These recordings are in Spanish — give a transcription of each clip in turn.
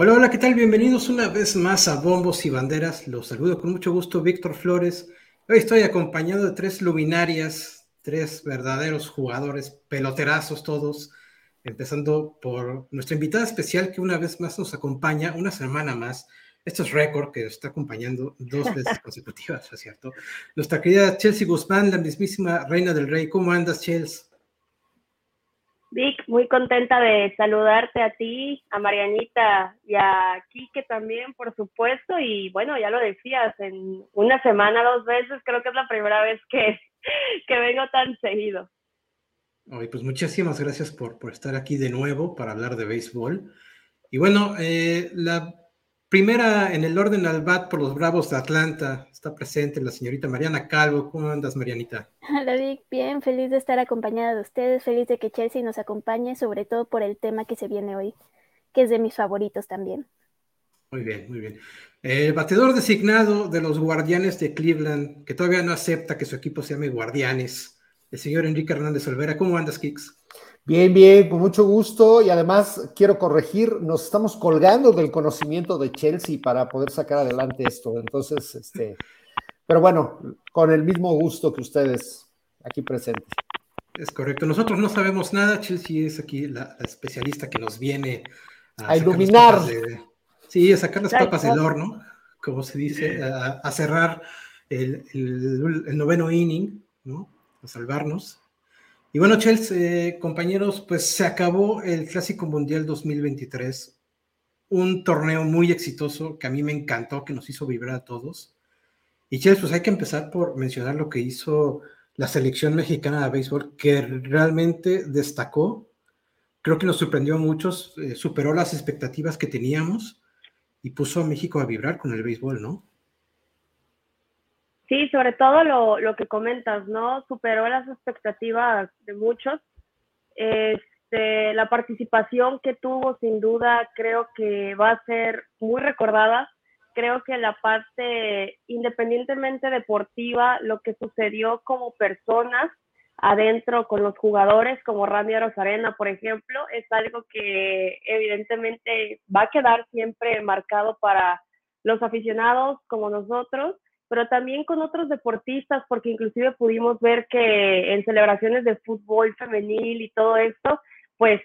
Hola, hola, ¿qué tal? Bienvenidos una vez más a Bombos y Banderas. Los saludo con mucho gusto, Víctor Flores. Hoy estoy acompañado de tres luminarias, tres verdaderos jugadores, peloterazos todos, empezando por nuestra invitada especial que una vez más nos acompaña, una semana más. Esto es récord que nos está acompañando dos veces consecutivas, ¿es cierto? Nuestra querida Chelsea Guzmán, la mismísima reina del rey. ¿Cómo andas, Chelsea? Vic, muy contenta de saludarte a ti, a Marianita y a Quique también, por supuesto. Y bueno, ya lo decías, en una semana, dos veces, creo que es la primera vez que, que vengo tan seguido. Ay, pues muchísimas gracias por, por estar aquí de nuevo para hablar de béisbol. Y bueno, eh, la Primera en el orden al bat por los Bravos de Atlanta. Está presente la señorita Mariana Calvo. ¿Cómo andas, Marianita? Bien, feliz de estar acompañada de ustedes. Feliz de que Chelsea nos acompañe, sobre todo por el tema que se viene hoy, que es de mis favoritos también. Muy bien, muy bien. El batedor designado de los Guardianes de Cleveland, que todavía no acepta que su equipo se llame Guardianes, el señor Enrique Hernández Olvera. ¿Cómo andas, Kicks? Bien, bien, con mucho gusto y además quiero corregir, nos estamos colgando del conocimiento de Chelsea para poder sacar adelante esto. Entonces, este, pero bueno, con el mismo gusto que ustedes aquí presentes. Es correcto, nosotros no sabemos nada, Chelsea es aquí la, especialista que nos viene a, iluminar. sí, a sacar las papas del horno, como se dice, a, cerrar el, el noveno inning, ¿no? A salvarnos. Y bueno, Chelsea, eh, compañeros, pues se acabó el Clásico Mundial 2023, un torneo muy exitoso que a mí me encantó, que nos hizo vibrar a todos. Y Chelsea, pues hay que empezar por mencionar lo que hizo la selección mexicana de béisbol, que realmente destacó, creo que nos sorprendió a muchos, eh, superó las expectativas que teníamos y puso a México a vibrar con el béisbol, ¿no? Sí, sobre todo lo, lo que comentas, ¿no? Superó las expectativas de muchos. Este, la participación que tuvo, sin duda, creo que va a ser muy recordada. Creo que la parte, independientemente deportiva, lo que sucedió como personas adentro con los jugadores, como Randy Rosarena, por ejemplo, es algo que evidentemente va a quedar siempre marcado para los aficionados como nosotros pero también con otros deportistas, porque inclusive pudimos ver que en celebraciones de fútbol femenil y todo esto, pues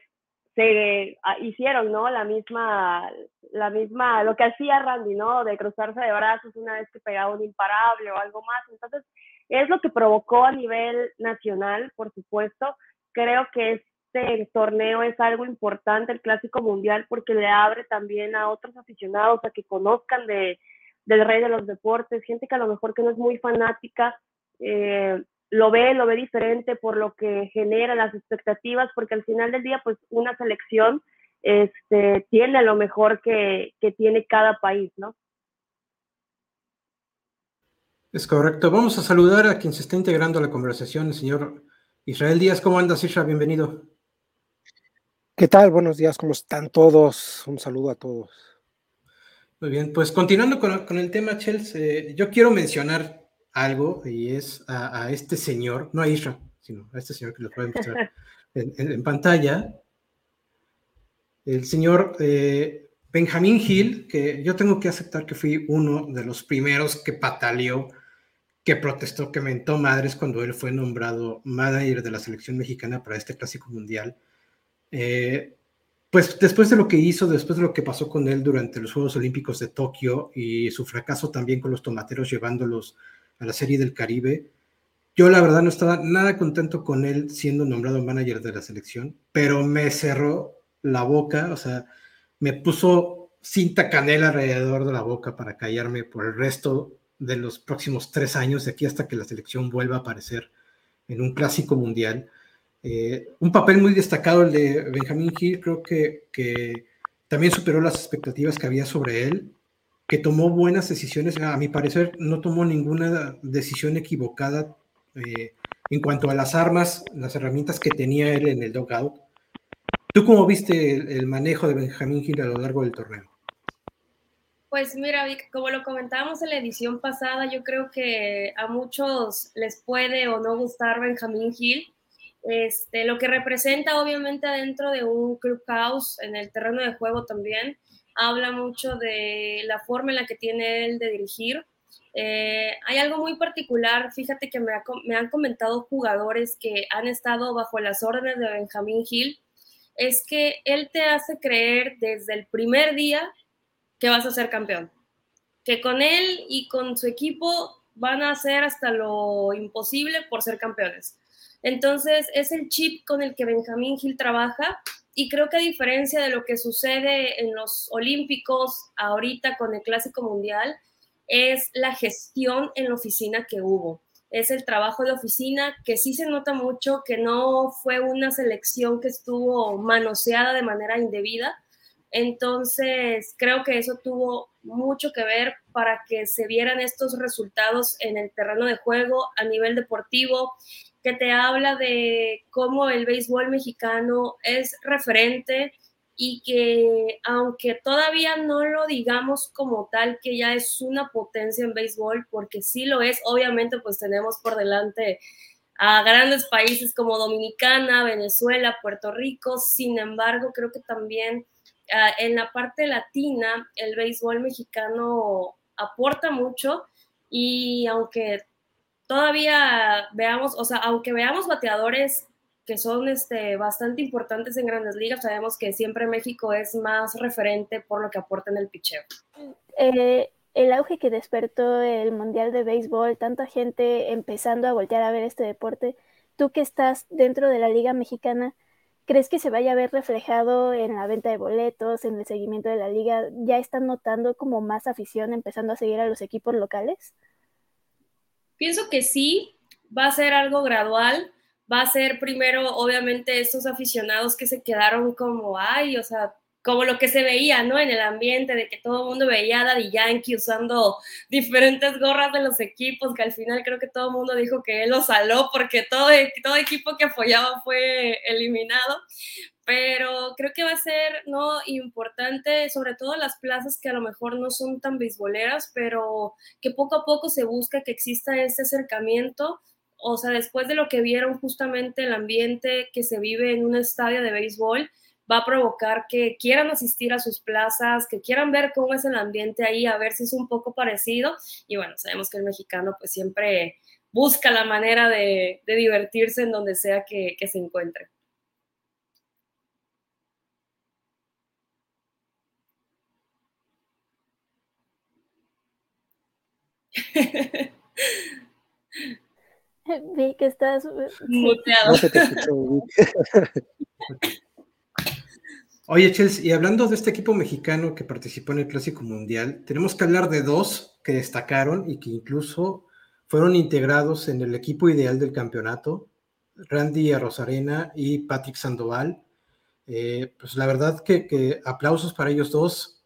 se ah, hicieron, ¿no? La misma, la misma, lo que hacía Randy, ¿no? De cruzarse de brazos una vez que pegaba un imparable o algo más. Entonces, es lo que provocó a nivel nacional, por supuesto. Creo que este torneo es algo importante, el Clásico Mundial, porque le abre también a otros aficionados a que conozcan de, del rey de los deportes, gente que a lo mejor que no es muy fanática, eh, lo ve, lo ve diferente por lo que genera las expectativas, porque al final del día, pues una selección este, tiene lo mejor que, que tiene cada país, ¿no? Es correcto. Vamos a saludar a quien se está integrando a la conversación, el señor Israel Díaz. ¿Cómo andas, Israel? Bienvenido. ¿Qué tal? Buenos días, ¿cómo están todos? Un saludo a todos. Muy bien, pues continuando con, el tema, Chelsea, yo quiero mencionar algo y es a, este señor, no a Isra, sino a este señor que lo pueden mostrar en, pantalla, el señor eh, Benjamín Hill, que yo tengo que aceptar que fui uno de los primeros que pataleó, que protestó, que mentó madres cuando él fue nombrado manager de la selección mexicana para este clásico mundial. Eh, pues después de lo que hizo, después de lo que pasó con él durante los Juegos Olímpicos de Tokio y su fracaso también con los tomateros llevándolos a la Serie del Caribe, yo la verdad no estaba nada contento con él siendo nombrado manager de la selección, pero me cerró la boca, o sea, me puso cinta canela alrededor de la boca para callarme por el resto de los próximos tres años, de aquí hasta que la selección vuelva a aparecer en un clásico mundial. Eh, un papel muy destacado el de Benjamin Hill, creo que, que, también superó las expectativas que había sobre él, que tomó buenas decisiones, a mi parecer no tomó ninguna decisión equivocada eh, en cuanto a las armas, las herramientas que tenía él en el dogout. ¿Tú cómo viste el, manejo de Benjamin Hill a lo largo del torneo? Pues mira, como lo comentábamos en la edición pasada, yo creo que a muchos les puede o no gustar Benjamin Hill, este, lo que representa obviamente dentro de un clubhouse, en el terreno de juego también, habla mucho de la forma en la que tiene él de dirigir. Eh, hay algo muy particular, fíjate que me, han comentado jugadores que han estado bajo las órdenes de Benjamín Hill, es que él te hace creer desde el primer día que vas a ser campeón, que con él y con su equipo van a hacer hasta lo imposible por ser campeones. Entonces, es el chip con el que Benjamín Gil trabaja y creo que a diferencia de lo que sucede en los Olímpicos ahorita con el Clásico Mundial, es la gestión en la oficina que hubo. Es el trabajo de oficina que sí se nota mucho, que no fue una selección que estuvo manoseada de manera indebida. Entonces, creo que eso tuvo mucho que ver para que se vieran estos resultados en el terreno de juego a nivel deportivo, que te habla de cómo el béisbol mexicano es referente y que aunque todavía no lo digamos como tal que ya es una potencia en béisbol, porque sí lo es, obviamente pues tenemos por delante a grandes países como Dominicana, Venezuela, Puerto Rico, sin embargo creo que también uh, en la parte latina el béisbol mexicano aporta mucho y aunque todavía veamos, o sea, aunque veamos bateadores que son este, bastante importantes en grandes ligas, sabemos que siempre México es más referente por lo que aporta en el picheo. Eh, el auge que despertó el Mundial de Béisbol, tanta gente empezando a voltear a ver este deporte, tú que estás dentro de la Liga Mexicana, ¿crees que se vaya a ver reflejado en la venta de boletos, en el seguimiento de la liga? ¿Ya están notando como más afición empezando a seguir a los equipos locales? Pienso que sí, va a ser algo gradual va a ser primero, obviamente, estos aficionados que se quedaron como, ay, o sea, como lo que se veía, ¿no? En el ambiente, de que todo el mundo veía a Daddy Yankee usando diferentes gorras de los equipos, que al final creo que todo el mundo dijo que él lo saló porque todo, todo equipo que apoyaba fue eliminado. Pero creo que va a ser, ¿no? Importante, sobre todo las plazas que a lo mejor no son tan beisboleras, pero que poco a poco se busca que exista este acercamiento o sea, después de lo que vieron justamente el ambiente que se vive en un estadio de béisbol, va a provocar que quieran asistir a sus plazas, que quieran ver cómo es el ambiente ahí, a ver si es un poco parecido. Y bueno, sabemos que el mexicano pues siempre busca la manera de, divertirse en donde sea que, que se encuentre. Vi que estás uh, muteado. Oye, Chelsea, y hablando de este equipo mexicano que participó en el Clásico Mundial, tenemos que hablar de dos que destacaron y que incluso fueron integrados en el equipo ideal del campeonato, Randy Rosarena y Patrick Sandoval. Eh, pues la verdad que, aplausos para ellos dos.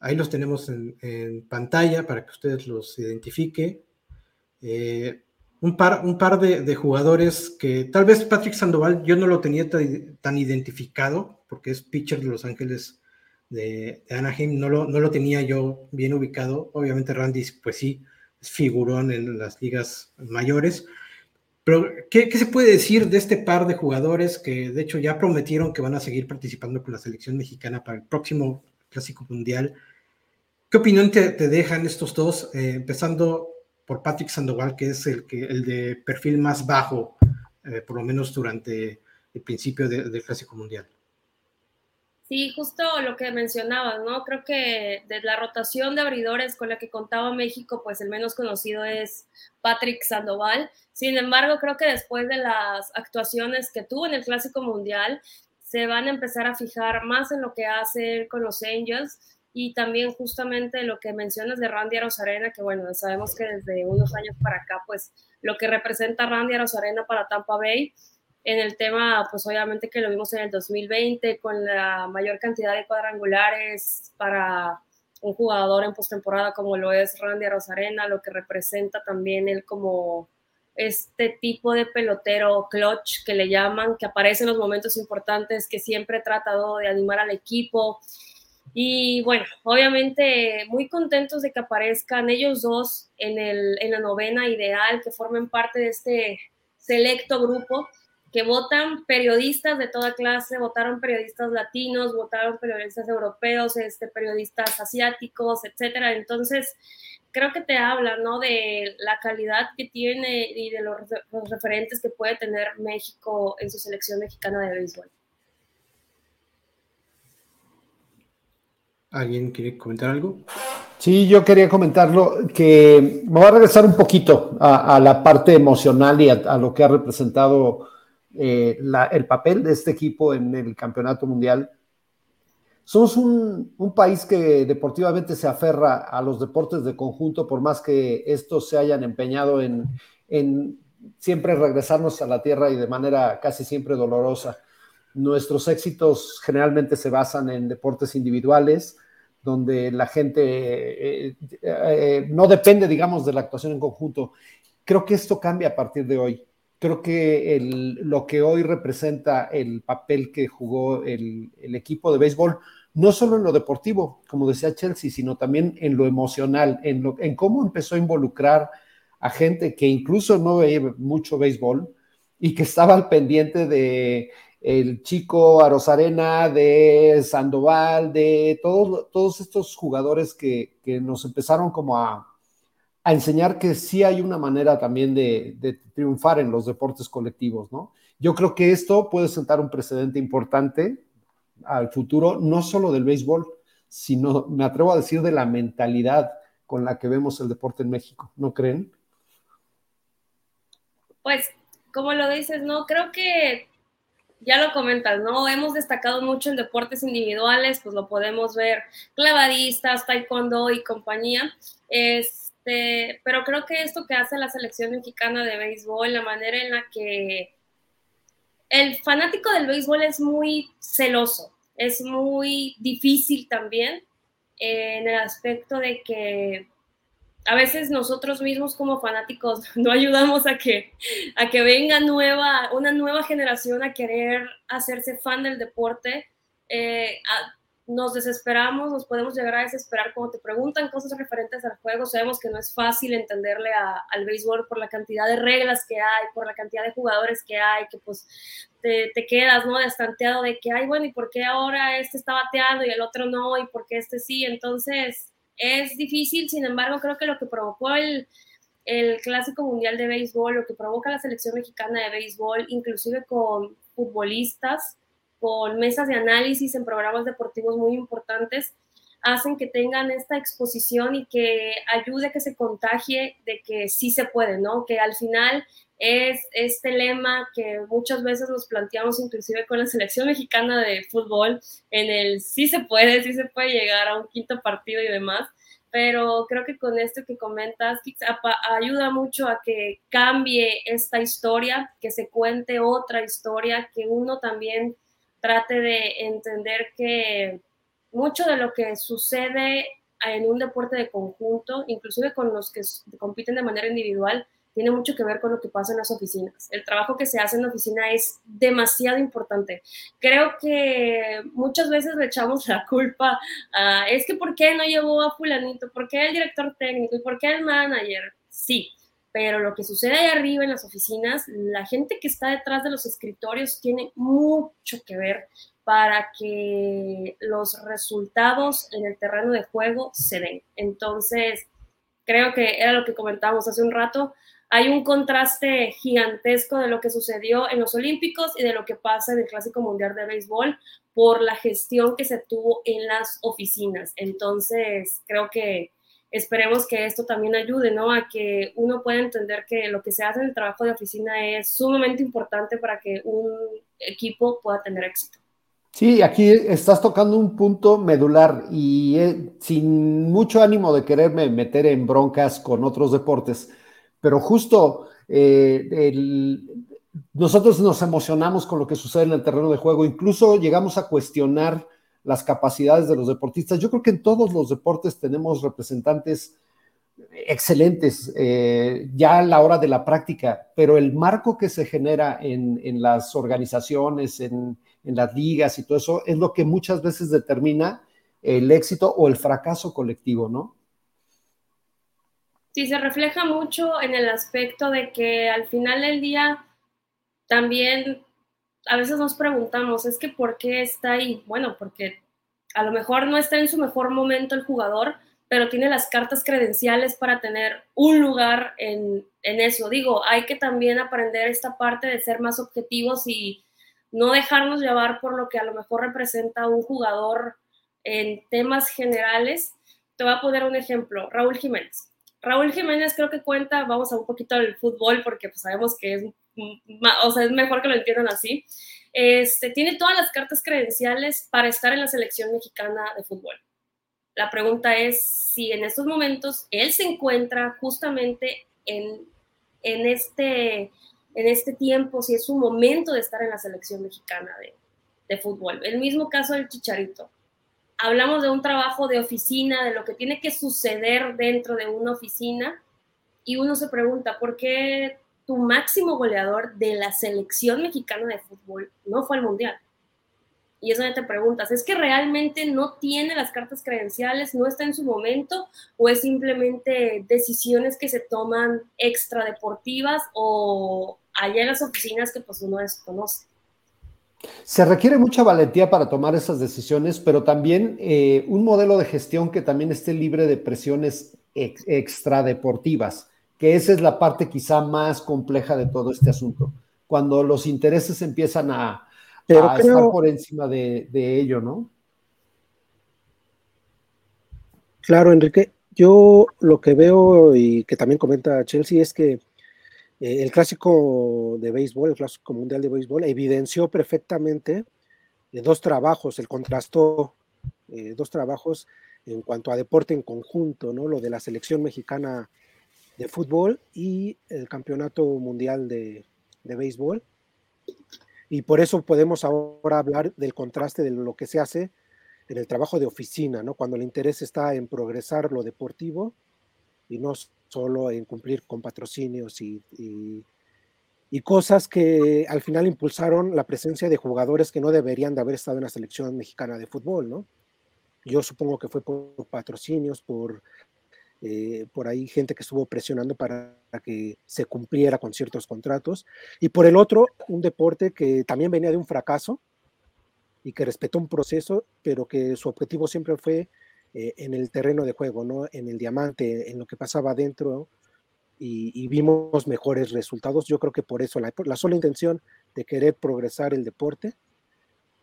Ahí los tenemos en, pantalla para que ustedes los identifique. Eh, un par, un par de, jugadores que tal vez Patrick Sandoval yo no lo tenía tan, identificado, porque es pitcher de Los Ángeles de, Anaheim, no lo, no lo tenía yo bien ubicado. Obviamente Randy, pues sí, es figurón en las ligas mayores. Pero, ¿qué, ¿qué, se puede decir de este par de jugadores que de hecho ya prometieron que van a seguir participando con la selección mexicana para el próximo Clásico Mundial? ¿Qué opinión te, dejan estos dos? Eh, empezando por Patrick Sandoval, que es el, que, el de perfil más bajo, eh, por lo menos durante el principio del Clásico Mundial. Sí, justo lo que mencionabas, ¿no? Creo que de la rotación de abridores con la que contaba México, pues el menos conocido es Patrick Sandoval. Sin embargo, creo que después de las actuaciones que tuvo en el Clásico Mundial, se van a empezar a fijar más en lo que hace con los Angels y también justamente lo que mencionas de Randy Arozarena, que bueno, sabemos que desde unos años para acá, pues lo que representa Randy Arozarena para Tampa Bay, en el tema, pues obviamente que lo vimos en el 2020 con la mayor cantidad de cuadrangulares para un jugador en postemporada como lo es Randy Arozarena, lo que representa también él como este tipo de pelotero clutch que le llaman, que aparece en los momentos importantes, que siempre ha tratado de animar al equipo, y bueno, obviamente muy contentos de que aparezcan ellos dos en, el, en la novena ideal, que formen parte de este selecto grupo que votan periodistas de toda clase, votaron periodistas latinos, votaron periodistas europeos, este, periodistas asiáticos, etcétera. Entonces, creo que te habla, ¿no? De la calidad que tiene y de los, los referentes que puede tener México en su selección mexicana de béisbol. ¿Alguien quiere comentar algo? Sí, yo quería comentarlo, que me voy a regresar un poquito a, la parte emocional y a, lo que ha representado eh, el papel de este equipo en el campeonato mundial. Somos un, país que deportivamente se aferra a los deportes de conjunto, por más que estos se hayan empeñado en, siempre regresarnos a la tierra y de manera casi siempre dolorosa. Nuestros éxitos generalmente se basan en deportes individuales, donde la gente eh, eh, no depende, digamos, de la actuación en conjunto. Creo que esto cambia a partir de hoy. Creo que lo que hoy representa el papel que jugó el, equipo de béisbol, no solo en lo deportivo, como decía Chelsea, sino también en lo emocional, en, lo, en cómo empezó a involucrar a gente que incluso no veía mucho béisbol y que estaba al pendiente de el chico Arosarena, de Sandoval, de todos, todos estos jugadores que, nos empezaron como a, enseñar que sí hay una manera también de, triunfar en los deportes colectivos, ¿no? Yo creo que esto puede sentar un precedente importante al futuro, no solo del béisbol, sino, me atrevo a decir, de la mentalidad con la que vemos el deporte en México, ¿no creen? Pues, como lo dices, no, creo que ya lo comentas, ¿no? Hemos destacado mucho en deportes individuales, pues lo podemos ver, clavadistas, taekwondo y compañía. Este, pero creo que esto que hace la selección mexicana de béisbol, la manera en la que el fanático del béisbol es muy celoso, es muy difícil también en el aspecto de que a veces nosotros mismos como fanáticos no ayudamos a que, a que venga nueva, una nueva generación a querer hacerse fan del deporte. Eh, nos desesperamos, nos podemos llegar a desesperar cuando te preguntan cosas referentes al juego. Sabemos que no es fácil entenderle al béisbol por la cantidad de reglas que hay, por la cantidad de jugadores que hay, que pues te, te quedas, ¿no? Destanteado de que, ay, bueno, ¿y por qué ahora este está bateando y el otro no? ¿Y por qué este sí? Entonces, es difícil, sin embargo, creo que lo que provocó el, Clásico Mundial de Béisbol, lo que provoca la selección mexicana de béisbol, inclusive con futbolistas, con mesas de análisis en programas deportivos muy importantes, hacen que tengan esta exposición y que ayude a que se contagie de que sí se puede, ¿no? Que al final es este lema que muchas veces nos planteamos inclusive con la selección mexicana de fútbol, en el sí se puede, sí se puede llegar a un quinto partido y demás, pero creo que con esto que comentas ayuda mucho a que cambie esta historia, que se cuente otra historia, que uno también trate de entender que mucho de lo que sucede en un deporte de conjunto, inclusive con los que compiten de manera individual, tiene mucho que ver con lo que pasa en las oficinas. El trabajo que se hace en la oficina es demasiado importante. Creo que muchas veces le echamos la culpa a, es que ¿por qué no llevó a fulanito? ¿Por qué el director técnico? ¿Y por qué el manager? Sí, pero lo que sucede ahí arriba en las oficinas, la gente que está detrás de los escritorios tiene mucho que ver para que los resultados en el terreno de juego se den. Entonces, creo que era lo que comentábamos hace un rato, hay un contraste gigantesco de lo que sucedió en los Olímpicos y de lo que pasa en el Clásico Mundial de Béisbol por la gestión que se tuvo en las oficinas. Entonces, creo que esperemos que esto también ayude, ¿no? A que uno pueda entender que lo que se hace en el trabajo de oficina es sumamente importante para que un equipo pueda tener éxito. Sí, aquí estás tocando un punto medular y eh, sin mucho ánimo de quererme meter en broncas con otros deportes pero justo eh, nosotros nos emocionamos con lo que sucede en el terreno de juego, incluso llegamos a cuestionar las capacidades de los deportistas. Yo creo que en todos los deportes tenemos representantes excelentes eh, ya a la hora de la práctica, pero el marco que se genera en, las organizaciones, en, en, las ligas y todo eso, es lo que muchas veces determina el éxito o el fracaso colectivo, ¿no? Sí, se refleja mucho en el aspecto de que al final del día también a veces nos preguntamos, es que ¿por qué está ahí? Bueno, porque a lo mejor no está en su mejor momento el jugador, pero tiene las cartas credenciales para tener un lugar en, en, eso. Digo, hay que también aprender esta parte de ser más objetivos y no dejarnos llevar por lo que a lo mejor representa un jugador en temas generales. Te voy a poner un ejemplo, Raúl Jiménez. Raúl Jiménez creo que cuenta, vamos a un poquito del fútbol porque pues, sabemos que es, o sea, es mejor que lo entiendan así. Este, tiene todas las cartas credenciales para estar en la selección mexicana de fútbol. La pregunta es si en estos momentos él se encuentra justamente en, en, este, en este tiempo, si es su momento de estar en la selección mexicana de, de fútbol. El mismo caso del Chicharito. Hablamos de un trabajo de oficina, de lo que tiene que suceder dentro de una oficina, y uno se pregunta, ¿por qué tu máximo goleador de la selección mexicana de fútbol no fue al Mundial? Y eso ya te preguntas, ¿es que realmente no tiene las cartas credenciales, no está en su momento o es simplemente decisiones que se toman extra deportivas o allá en las oficinas que pues uno desconoce? Se requiere mucha valentía para tomar esas decisiones, pero también eh, un modelo de gestión que también esté libre de presiones ex extradeportivas, que esa es la parte quizá más compleja de todo este asunto. Cuando los intereses empiezan a, pero a estar por encima de, ello, ¿no? Claro, Enrique. Yo lo que veo y que también comenta Chelsea es que eh, el clásico de béisbol, el clásico mundial de béisbol, evidenció perfectamente eh, dos trabajos, el contrastó eh, dos trabajos en cuanto a deporte en conjunto, ¿no? Lo de la selección mexicana de fútbol y el campeonato mundial de, de béisbol. Y por eso podemos ahora hablar del contraste de lo que se hace en el trabajo de oficina, ¿no? Cuando el interés está en progresar lo deportivo y no solo en cumplir con patrocinios y, y, cosas que al final impulsaron la presencia de jugadores que no deberían de haber estado en la selección mexicana de fútbol, ¿no? Yo supongo que fue por patrocinios, por eh, por ahí gente que estuvo presionando para que se cumpliera con ciertos contratos, y por el otro, un deporte que también venía de un fracaso y que respetó un proceso, pero que su objetivo siempre fue eh, en el terreno de juego, ¿no? en el diamante, en lo que pasaba adentro, y, vimos mejores resultados. Yo creo que por eso, la, la sola intención de querer progresar el deporte,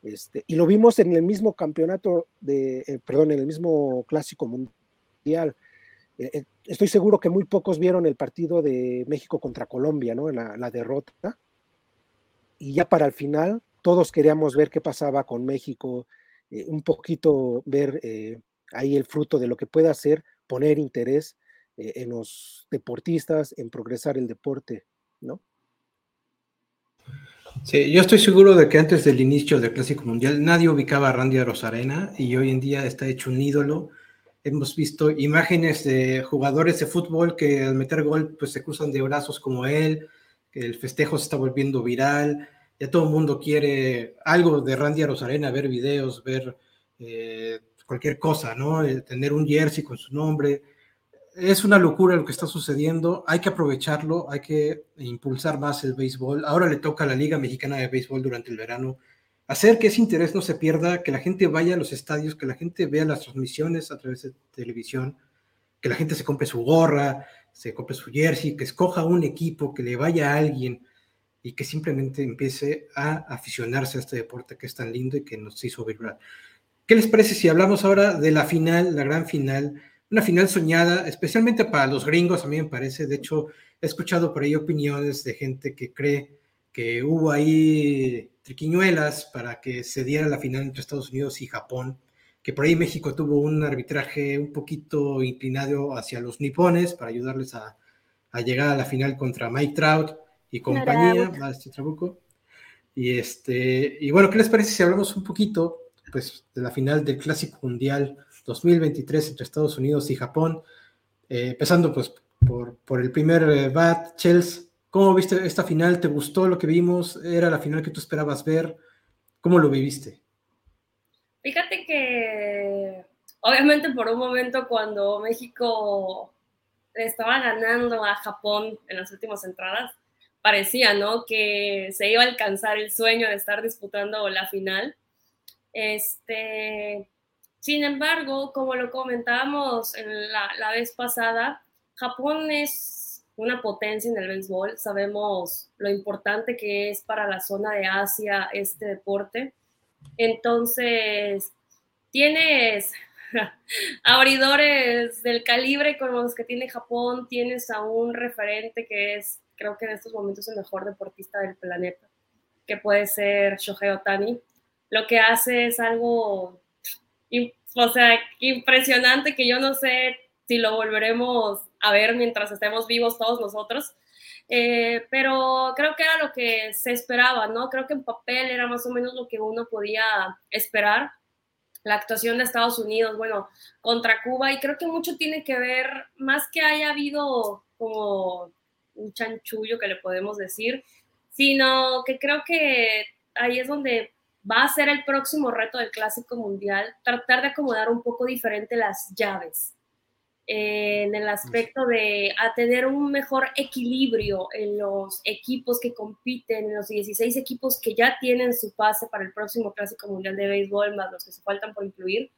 este, y lo vimos en el mismo campeonato de, eh, perdón, en el mismo clásico mundial. Eh, eh, estoy seguro que muy pocos vieron el partido de México contra Colombia, ¿no? La, la derrota. Y ya para el final, todos queríamos ver qué pasaba con México, eh, un poquito ver ahí el fruto de lo que puede hacer, poner interés en los deportistas, en progresar el deporte, ¿no? Sí, yo estoy seguro de que antes del inicio del Clásico Mundial nadie ubicaba a Randy Rosarena y hoy en día está hecho un ídolo Hemos visto imágenes de jugadores de fútbol que al meter gol pues se cruzan de brazos como él, el festejo se está volviendo viral, ya todo el mundo quiere algo de Randy Rosarena, ver videos, ver eh, cualquier cosa, ¿no? Eh, tener un jersey con su nombre. Es una locura lo que está sucediendo, hay que aprovecharlo, hay que impulsar más el béisbol. Ahora le toca a la Liga Mexicana de Béisbol durante el verano hacer que ese interés no se pierda, que la gente vaya a los estadios, que la gente vea las transmisiones a través de televisión, que la gente se compre su gorra, se compre su jersey, que escoja un equipo, que le vaya a alguien y que simplemente empiece a aficionarse a este deporte que es tan lindo y que nos hizo vibrar. ¿Qué les parece si hablamos ahora de la final, la gran final? Una final soñada, especialmente para los gringos, a mí me parece. De hecho, he escuchado por ahí opiniones de gente que cree que hubo ahí triquiñuelas para que se diera la final entre Estados Unidos y Japón, que por ahí México tuvo un arbitraje un poquito inclinado hacia los nipones para ayudarles a, llegar a la final contra Mike Trout y compañía, este Trabuco. Y, este, y bueno, ¿qué les parece si hablamos un poquito pues, de la final del Clásico Mundial 2023 entre Estados Unidos y Japón? Eh, empezando pues por, por el primer eh, bat, Chelsea ¿Cómo viste esta final? ¿Te gustó lo que vimos? ¿Era la final que tú esperabas ver? ¿Cómo lo viviste? Fíjate que obviamente por un momento cuando México estaba ganando a Japón en las últimas entradas, parecía, ¿no? Que se iba a alcanzar el sueño de estar disputando la final. Este, sin embargo, como lo comentábamos en la, la vez pasada, Japón es una potencia en el béisbol. Sabemos lo importante que es para la zona de Asia este deporte. Entonces, tienes abridores del calibre con los que tiene Japón, tienes a un referente que es, creo que en estos momentos, el mejor deportista del planeta, que puede ser Shohei Otani. Lo que hace es algo, o sea, impresionante que yo no sé si lo volveremos a ver mientras estemos vivos todos nosotros. Eh, pero creo que era lo que se esperaba, ¿no? Creo que en papel era más o menos lo que uno podía esperar la actuación de Estados Unidos, bueno, contra Cuba, y creo que mucho tiene que ver, más que haya habido como un chanchullo que le podemos decir, sino que creo que ahí es donde va a ser el próximo reto del Clásico Mundial, tratar de acomodar un poco diferente las llaves en el aspecto de a tener un mejor equilibrio en los equipos que compiten, en los 16 equipos que ya tienen su pase para el próximo Clásico Mundial de Béisbol, más los que se faltan por incluir.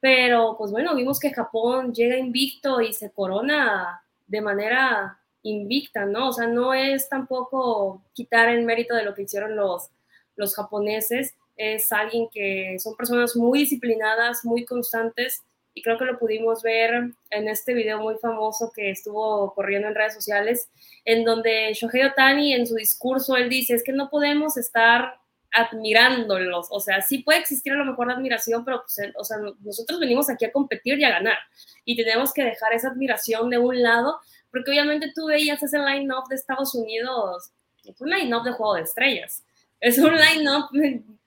Pero, pues bueno, vimos que Japón llega invicto y se corona de manera invicta, ¿no? O sea, no es tampoco quitar el mérito de lo que hicieron los, los japoneses, es alguien que son personas muy disciplinadas, muy constantes y creo que lo pudimos ver en este video muy famoso que estuvo corriendo en redes sociales, en donde Shohei Otani en su discurso, él dice, es que no podemos estar admirándolos, o sea, sí puede existir a lo mejor la admiración, pero pues, o sea, nosotros venimos aquí a competir y a ganar, y tenemos que dejar esa admiración de un lado, porque obviamente tú veías ese line-up de Estados Unidos, es un line-up de juego de estrellas, es un line-up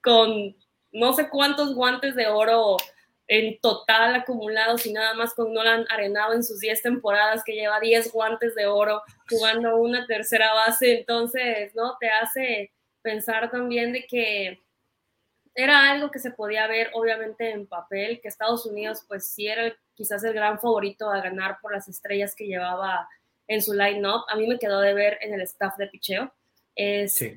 con no sé cuántos guantes de oro en total acumulados y nada más con Nolan Arenado en sus 10 temporadas que lleva 10 guantes de oro jugando una tercera base, entonces, ¿no? Te hace pensar también de que era algo que se podía ver obviamente en papel, que Estados Unidos pues sí era quizás el gran favorito a ganar por las estrellas que llevaba en su line-up. A mí me quedó de ver en el staff de picheo. Este,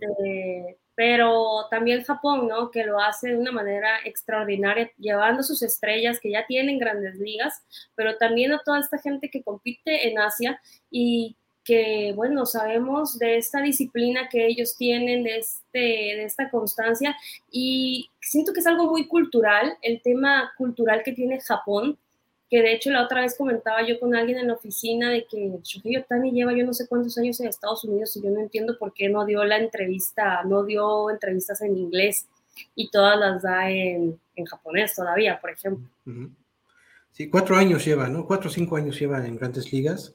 pero también Japón, ¿no? Que lo hace de una manera extraordinaria, llevando sus estrellas que ya tienen grandes ligas, pero también a toda esta gente que compite en Asia y que, bueno, sabemos de esta disciplina que ellos tienen, de, este, de esta constancia, y siento que es algo muy cultural, el tema cultural que tiene Japón, que de hecho la otra vez comentaba yo con alguien en la oficina de que Shohei Otani lleva yo no sé cuántos años en Estados Unidos y yo no entiendo por qué no dio la entrevista, no dio entrevistas en inglés y todas las da en, en japonés todavía, por ejemplo. Sí, cuatro años lleva, ¿no? Cuatro o cinco años lleva en grandes ligas.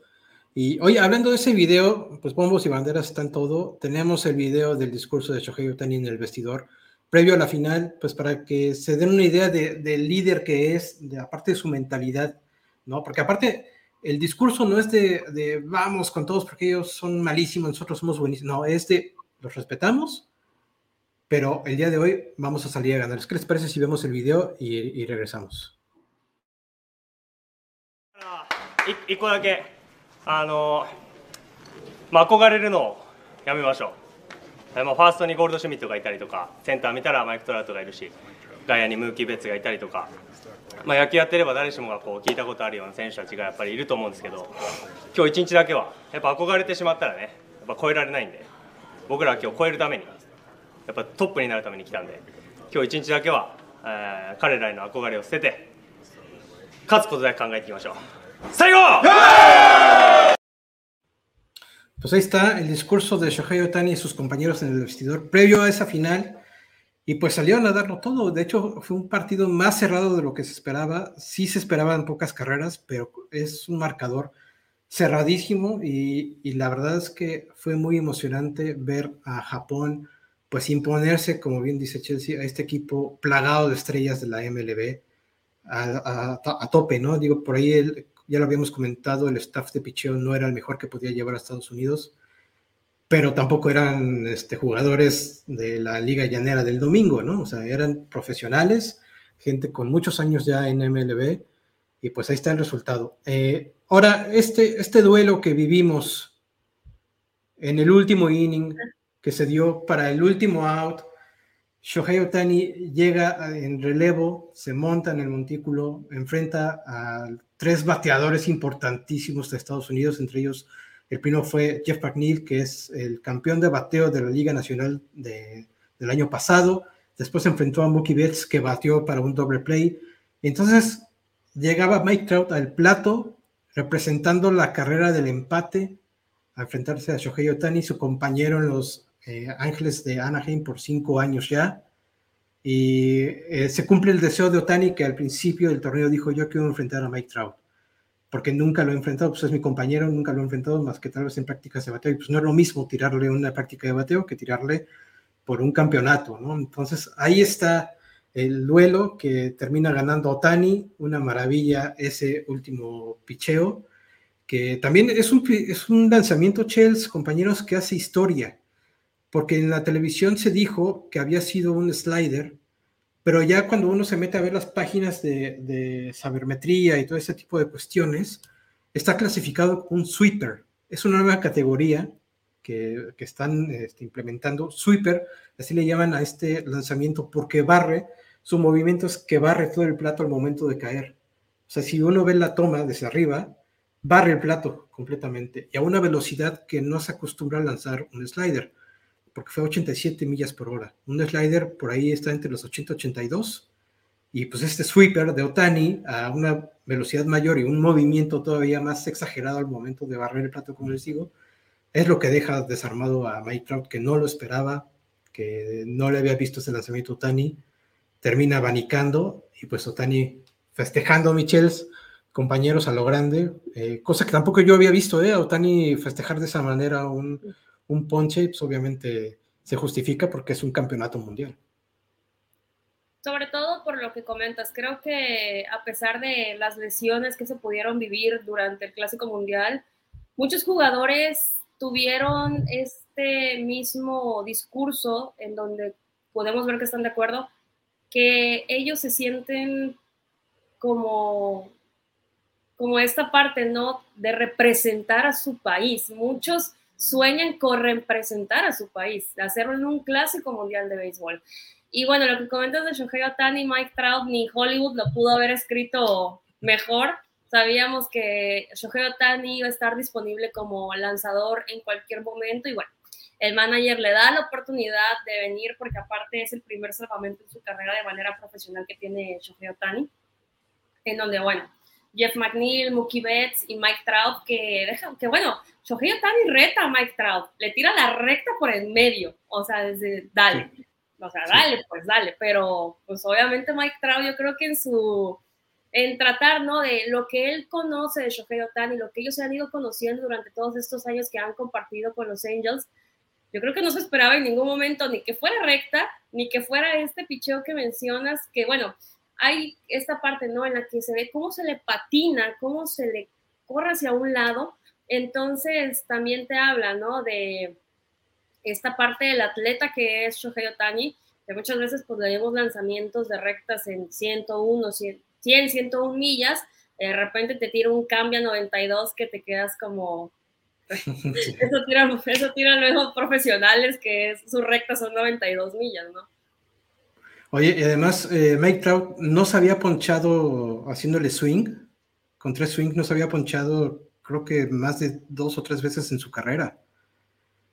Y hoy, hablando de ese video, pues bombos y banderas están todo. Tenemos el video del discurso de Shohei Otani en el vestidor previo a la final, pues para que se den una idea del líder que es, de, aparte de su mentalidad, ¿no? Porque aparte, el discurso no es de, vamos con todos porque ellos son malísimos, nosotros somos buenísimos, no, es de los respetamos, pero el día de hoy vamos a salir a ganar. ¿Qué les parece si vemos el video y, y regresamos? 一個だけあの、まあ、憧れるのをやめましょう。 まあ、ファーストにゴールドシュミットがいたりとかセンター見たらマイク・トラウトがいるし外野にムーキー・ベッツがいたりとか、まあ、野球やってれば誰しもがこう聞いたことあるような選手たちがやっぱりいると思うんですけど今日一日だけはやっぱ憧れてしまったらねやっぱ超えられないんで僕らは今日超えるためにやっぱトップになるために来たんで今日一日だけは、えー、彼らへの憧れを捨てて勝つことだけ考えていきましょう。最後! Pues ahí está el discurso de Shohei Otani y sus compañeros en el vestidor previo a esa final. Y pues salieron a darlo todo. De hecho, fue un partido más cerrado de lo que se esperaba. Sí se esperaban pocas carreras, pero es un marcador cerradísimo. Y, la verdad es que fue muy emocionante ver a Japón pues imponerse, como bien dice Chelsea, a este equipo plagado de estrellas de la MLB a, a tope, ¿no? Digo, por ahí el, ya lo habíamos comentado, el staff de picheo no era el mejor que podía llevar a Estados Unidos, pero tampoco eran este, jugadores de la Liga Llanera del domingo, ¿no? O sea, eran profesionales, gente con muchos años ya en MLB, y pues ahí está el resultado. Eh, ahora, este, este duelo que vivimos en el último inning que se dio para el último out, Shohei Otani llega en relevo, se monta en el montículo, enfrenta a tres bateadores importantísimos de Estados Unidos, entre ellos el primero fue Jeff McNeil, que es el campeón de bateo de la Liga Nacional del año pasado. Después se enfrentó a Mookie Betts, que batió para un doble play. Entonces llegaba Mike Trout al plato, representando la carrera del empate, a enfrentarse a Shohei Otani, su compañero en los eh, Ángeles de Anaheim por cinco años ya. Y eh, se cumple el deseo de Otani, que al principio del torneo dijo: Yo quiero enfrentar a Mike Trout porque nunca lo he enfrentado, pues es mi compañero, nunca lo he enfrentado más que tal vez en prácticas de bateo, y pues no es lo mismo tirarle una práctica de bateo que tirarle por un campeonato, ¿no? Entonces ahí está el duelo que termina ganando Otani, una maravilla ese último picheo, que también es un, es un lanzamiento, Chels, compañeros, que hace historia, porque en la televisión se dijo que había sido un slider, pero ya cuando uno se mete a ver las páginas de, sabermetría y todo ese tipo de cuestiones, está clasificado como un sweeper. Es una nueva categoría que, están este, implementando. Sweeper, así le llaman a este lanzamiento, porque barre, su movimiento es que barre todo el plato al momento de caer. O sea, si uno ve la toma desde arriba, barre el plato completamente y a una velocidad que no se acostumbra a lanzar un slider porque fue 87 millas por hora. Un slider por ahí está entre los 80 y 82. Y pues este sweeper de Otani a una velocidad mayor y un movimiento todavía más exagerado al momento de barrer el plato, como les digo, es lo que deja desarmado a Mike Trout, que no lo esperaba, que no le había visto ese lanzamiento Otani. Termina abanicando y pues Otani festejando a Michels, compañeros a lo grande, eh, cosa que tampoco yo había visto, ¿eh? Otani festejar de esa manera un un ponche, pues obviamente se justifica porque es un campeonato mundial. Sobre todo por lo que comentas, creo que a pesar de las lesiones que se pudieron vivir durante el Clásico Mundial, muchos jugadores tuvieron este mismo discurso en donde podemos ver que están de acuerdo, que ellos se sienten como, como esta parte, ¿no? De representar a su país. Muchos sueñan con representar a su país, hacerlo en un clásico mundial de béisbol. Y bueno, lo que comentas de Shohei Otani, Mike Trout, ni Hollywood lo pudo haber escrito mejor. Sabíamos que Shohei Otani iba a estar disponible como lanzador en cualquier momento y bueno, el manager le da la oportunidad de venir porque aparte es el primer salvamento en su carrera de manera profesional que tiene Shohei Otani, en donde bueno, Jeff McNeil, Mookie Betts y Mike Trout que dejan, que bueno, Shohei Otani reta a Mike Trout, le tira la recta por el medio, o sea, desde, dale, o sea, dale, pues dale, pero pues obviamente Mike Trout yo creo que en su, en tratar, ¿no? De lo que él conoce de Shohei Otani, lo que ellos se han ido conociendo durante todos estos años que han compartido con los Angels, yo creo que no se esperaba en ningún momento ni que fuera recta, ni que fuera este picheo que mencionas, que bueno, hay esta parte, ¿no? En la que se ve cómo se le patina, cómo se le corre hacia un lado. Entonces, también te habla, ¿no? De esta parte del atleta que es Shohei Otani, que muchas veces pues le lanzamientos de rectas en 101, 100, 101 millas, de repente te tira un cambio a 92 que te quedas como... eso, tira, eso tira luego profesionales que es, sus rectas son 92 millas, ¿no? Oye, y además, eh, Mike Trout no se había ponchado haciéndole swing. Con tres swings no se había ponchado, creo que más de dos o tres veces en su carrera.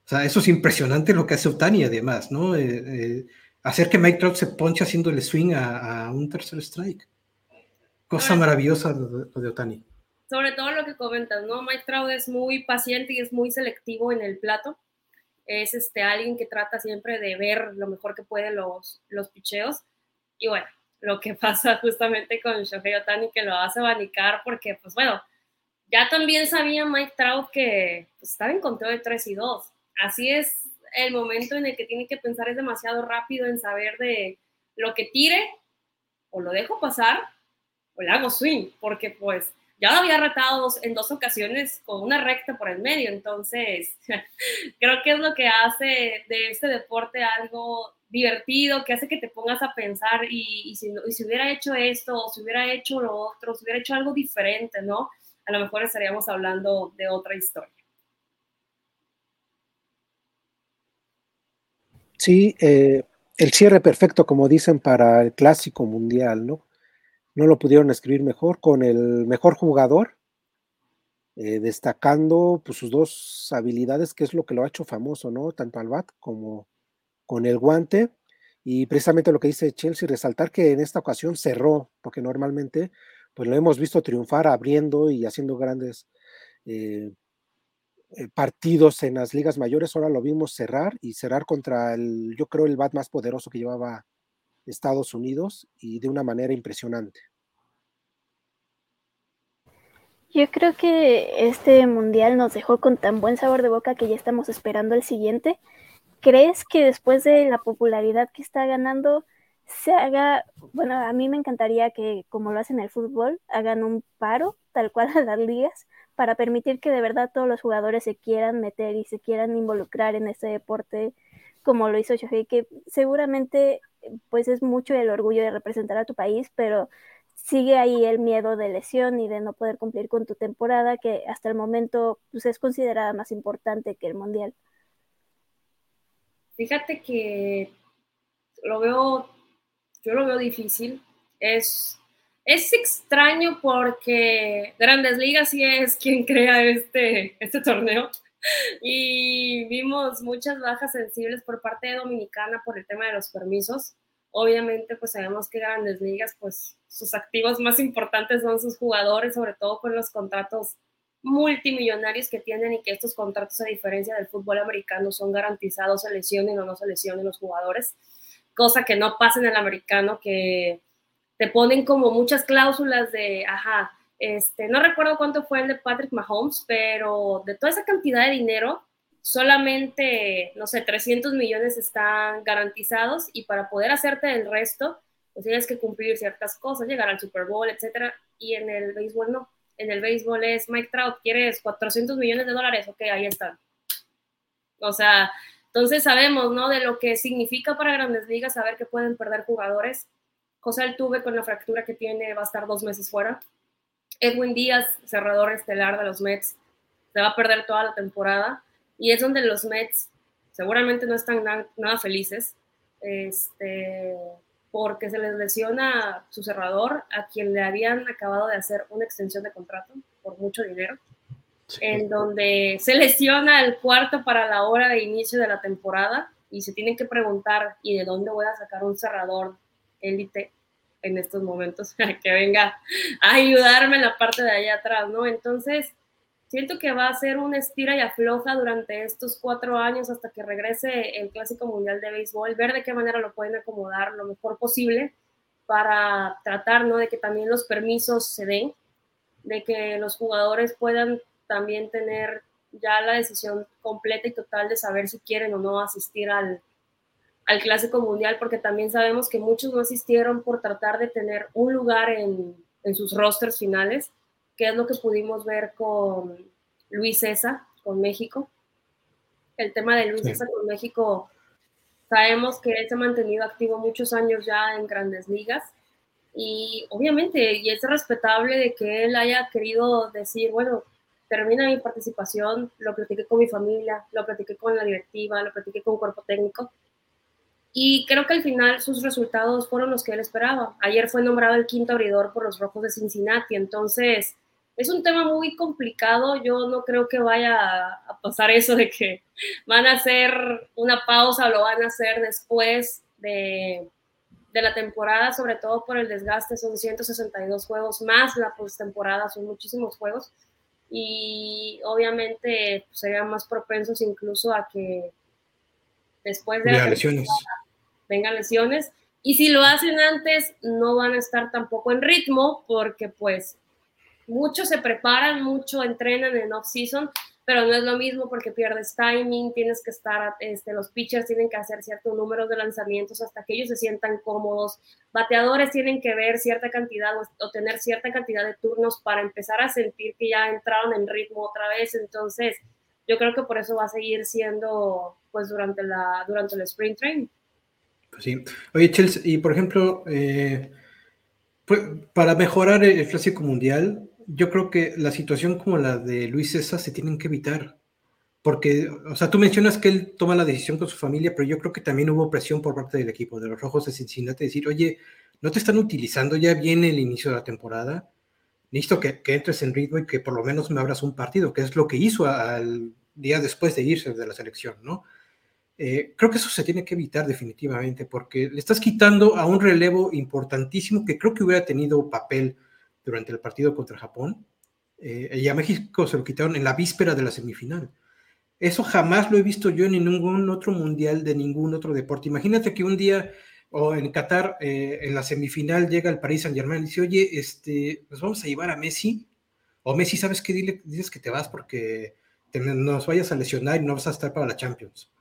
O sea, eso es impresionante lo que hace Otani, además, ¿no? Eh, eh, hacer que Mike Trout se ponche haciéndole swing a, un tercer strike. Cosa maravillosa lo de, de Otani. Sobre todo lo que comentas, ¿no? Mike Trout es muy paciente y es muy selectivo en el plato es este, alguien que trata siempre de ver lo mejor que puede los, los picheos. Y bueno, lo que pasa justamente con Shohei Otani que lo hace abanicar porque, pues bueno, ya también sabía Mike Trout que pues, estaba en conteo de 3 y 2. Así es el momento en el que tiene que pensar es demasiado rápido en saber de lo que tire o lo dejo pasar o le hago swing, porque pues ya lo había retado en dos ocasiones con una recta por el medio, entonces creo que es lo que hace de este deporte algo divertido, que hace que te pongas a pensar y, si, si, hubiera hecho esto, o si hubiera hecho lo otro, si hubiera hecho algo diferente, ¿no? A lo mejor estaríamos hablando de otra historia. Sí, eh, el cierre perfecto, como dicen, para el clásico mundial, ¿no? No lo pudieron escribir mejor con el mejor jugador, eh, destacando pues, sus dos habilidades, que es lo que lo ha hecho famoso, ¿no? Tanto al bat como con el guante. Y precisamente lo que dice Chelsea, resaltar que en esta ocasión cerró, porque normalmente pues lo hemos visto triunfar abriendo y haciendo grandes eh, eh, partidos en las ligas mayores, ahora lo vimos cerrar y cerrar contra el, yo creo, el bat más poderoso que llevaba Estados Unidos y de una manera impresionante. Yo creo que este mundial nos dejó con tan buen sabor de boca que ya estamos esperando el siguiente. ¿Crees que después de la popularidad que está ganando se haga, bueno, a mí me encantaría que como lo hacen en el fútbol, hagan un paro tal cual a las ligas para permitir que de verdad todos los jugadores se quieran meter y se quieran involucrar en este deporte como lo hizo Shohei, que seguramente pues es mucho el orgullo de representar a tu país, pero sigue ahí el miedo de lesión y de no poder cumplir con tu temporada, que hasta el momento pues, es considerada más importante que el mundial. Fíjate que lo veo, yo lo veo difícil. Es es extraño porque Grandes Ligas sí es quien crea este, este torneo y vimos muchas bajas sensibles por parte de Dominicana por el tema de los permisos. Obviamente, pues sabemos que Grandes Ligas, pues sus activos más importantes son sus jugadores, sobre todo con los contratos multimillonarios que tienen y que estos contratos, a diferencia del fútbol americano, son garantizados, se lesionen o no se lesionen los jugadores, cosa que no pasa en el americano, que te ponen como muchas cláusulas de, ajá, este, no recuerdo cuánto fue el de Patrick Mahomes, pero de toda esa cantidad de dinero, solamente, no sé, 300 millones están garantizados y para poder hacerte el resto, pues tienes que cumplir ciertas cosas, llegar al Super Bowl, etcétera, y en el béisbol no. En el béisbol es Mike Trout, ¿quieres 400 millones de dólares? Ok, ahí están. O sea, entonces sabemos, ¿no? De lo que significa para grandes ligas saber que pueden perder jugadores José Altuve con la fractura que tiene va a estar dos meses fuera. Edwin Díaz, cerrador estelar de los Mets, se va a perder toda la temporada. Y es donde los Mets seguramente no están nada, felices este, porque se les lesiona su cerrador a quien le habían acabado de hacer una extensión de contrato por mucho dinero, en donde se lesiona el cuarto para la hora de inicio de la temporada y se tienen que preguntar, ¿y de dónde voy a sacar un cerrador élite en estos momentos, que venga a ayudarme en la parte de allá atrás, ¿no? Entonces, siento que va a ser una estira y afloja durante estos cuatro años hasta que regrese el Clásico Mundial de Béisbol, ver de qué manera lo pueden acomodar lo mejor posible para tratar, ¿no? De que también los permisos se den, de que los jugadores puedan también tener ya la decisión completa y total de saber si quieren o no asistir al, al Clásico Mundial, porque también sabemos que muchos no asistieron por tratar de tener un lugar en, sus rosters finales, que es lo que pudimos ver con Luis César, con México. El tema de Luis César con México, sabemos que él se ha mantenido activo muchos años ya en grandes ligas y obviamente, y es respetable de que él haya querido decir, bueno, termina mi participación, lo platiqué con mi familia, lo platiqué con la directiva, lo platiqué con cuerpo técnico, y creo que al final sus resultados fueron los que él esperaba. Ayer fue nombrado el quinto abridor por los Rojos de Cincinnati, entonces es un tema muy complicado. Yo no creo que vaya a pasar eso de que van a hacer una pausa o lo van a hacer después de, de la temporada, sobre todo por el desgaste. Son 162 juegos más la postemporada, son muchísimos juegos. Y obviamente pues, serían más propensos incluso a que después de la lesiones vengan lesiones. Y si lo hacen antes, no van a estar tampoco en ritmo porque pues muchos se preparan, mucho entrenan en off-season, pero no es lo mismo porque pierdes timing, tienes que estar, este, los pitchers tienen que hacer ciertos números de lanzamientos hasta que ellos se sientan cómodos, bateadores tienen que ver cierta cantidad o, tener cierta cantidad de turnos para empezar a sentir que ya entraron en ritmo otra vez, entonces yo creo que por eso va a seguir siendo pues durante, la, durante el sprint training. Sí. Oye, Chelsea, y por ejemplo, eh, pues, para mejorar el clásico mundial, yo creo que la situación como la de Luis César se tienen que evitar. porque, o sea, tú mencionas que él toma la decisión con su familia, pero yo creo que también hubo presión por parte del equipo de los Rojos de Cincinnati, decir, oye, no te están utilizando, ya viene el inicio de la temporada, que, que entres en ritmo y que por lo menos me abras un partido, que es lo que hizo al día después de irse de la selección, ¿no? Eh, creo que eso se tiene que evitar definitivamente, porque le estás quitando a un relevo importantísimo que creo que hubiera tenido papel durante el partido contra Japón, eh, y a México se lo quitaron en la víspera de la semifinal. Eso jamás lo he visto yo en ningún otro mundial de ningún otro deporte. Imagínate que un día o en Qatar, eh, en la semifinal, llega el Paris Saint Germain y dice, oye, este, nos vamos a llevar a Messi. O Messi, ¿sabes qué? Dile, dices que te vas porque nos vayas a lesionar y no vas a estar para la Champions.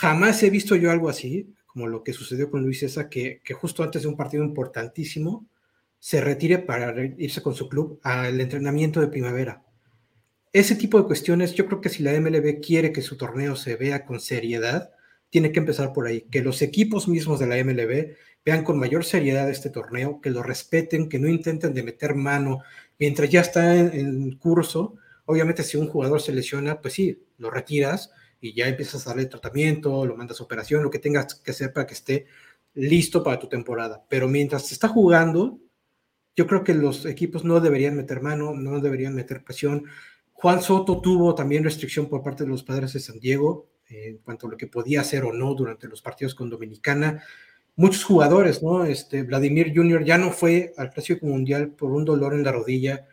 Jamás he visto yo algo así, como lo que sucedió con Luis César, que, justo antes de un partido importantísimo se retire para irse con su club al entrenamiento de primavera ese tipo de cuestiones, yo creo que si la MLB quiere que su torneo se vea con seriedad, tiene que empezar por ahí, que los equipos mismos de la MLB vean con mayor seriedad este torneo, que lo respeten, que no intenten de meter mano mientras ya está en, curso. Obviamente si un jugador se lesiona, pues sí, lo retiras y ya empiezas a darle tratamiento, lo mandas a operación, lo que tengas que hacer para que esté listo para tu temporada. Pero mientras se está jugando, yo creo que los equipos no deberían meter mano, no deberían meter presión, Juan Soto tuvo también restricción por parte de los padres de San Diego eh, en cuanto a lo que podía hacer o no durante los partidos con Dominicana. Muchos jugadores, ¿no? Este, Vladimir Jr. ya no fue al Clásico Mundial por un dolor en la rodilla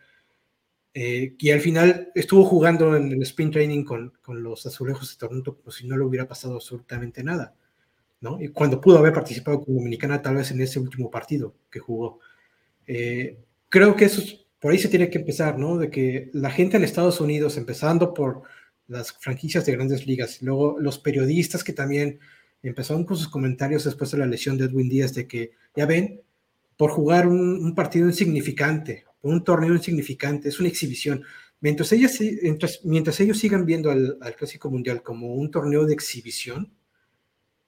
eh, y al final estuvo jugando en el sprint training con, con, los azulejos de Toronto como si no le hubiera pasado absolutamente nada, ¿no? Y cuando pudo haber participado con Dominicana tal vez en ese último partido que jugó. Eh, creo que eso es por ahí se tiene que empezar, ¿no? De que la gente en Estados Unidos, empezando por las franquicias de grandes ligas, y luego los periodistas que también empezaron con sus comentarios después de la lesión de Edwin Díaz, de que, ya ven, por jugar un, partido insignificante, un torneo insignificante, es una exhibición. Mientras, ellos, mientras, ellos sigan viendo al, al, Clásico Mundial como un torneo de exhibición,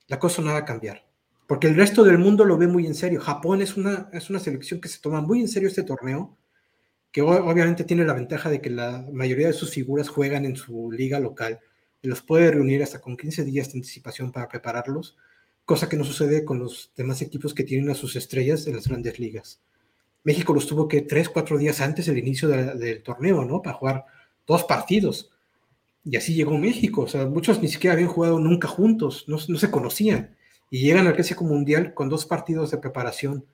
la cosa no va a cambiar. Porque el resto del mundo lo ve muy en serio. Japón es una, es una selección que se toma muy en serio este torneo que obviamente tiene la ventaja de que la mayoría de sus figuras juegan en su liga local y los puede reunir hasta con 15 días de anticipación para prepararlos, cosa que no sucede con los demás equipos que tienen a sus estrellas en las grandes ligas. México los tuvo que 3, 4 días antes del inicio del torneo, ¿no? Para jugar dos partidos. Y así llegó México. O sea, muchos ni siquiera habían jugado nunca juntos, no, no se conocían. Y llegan al Clásico Mundial con dos partidos de preparación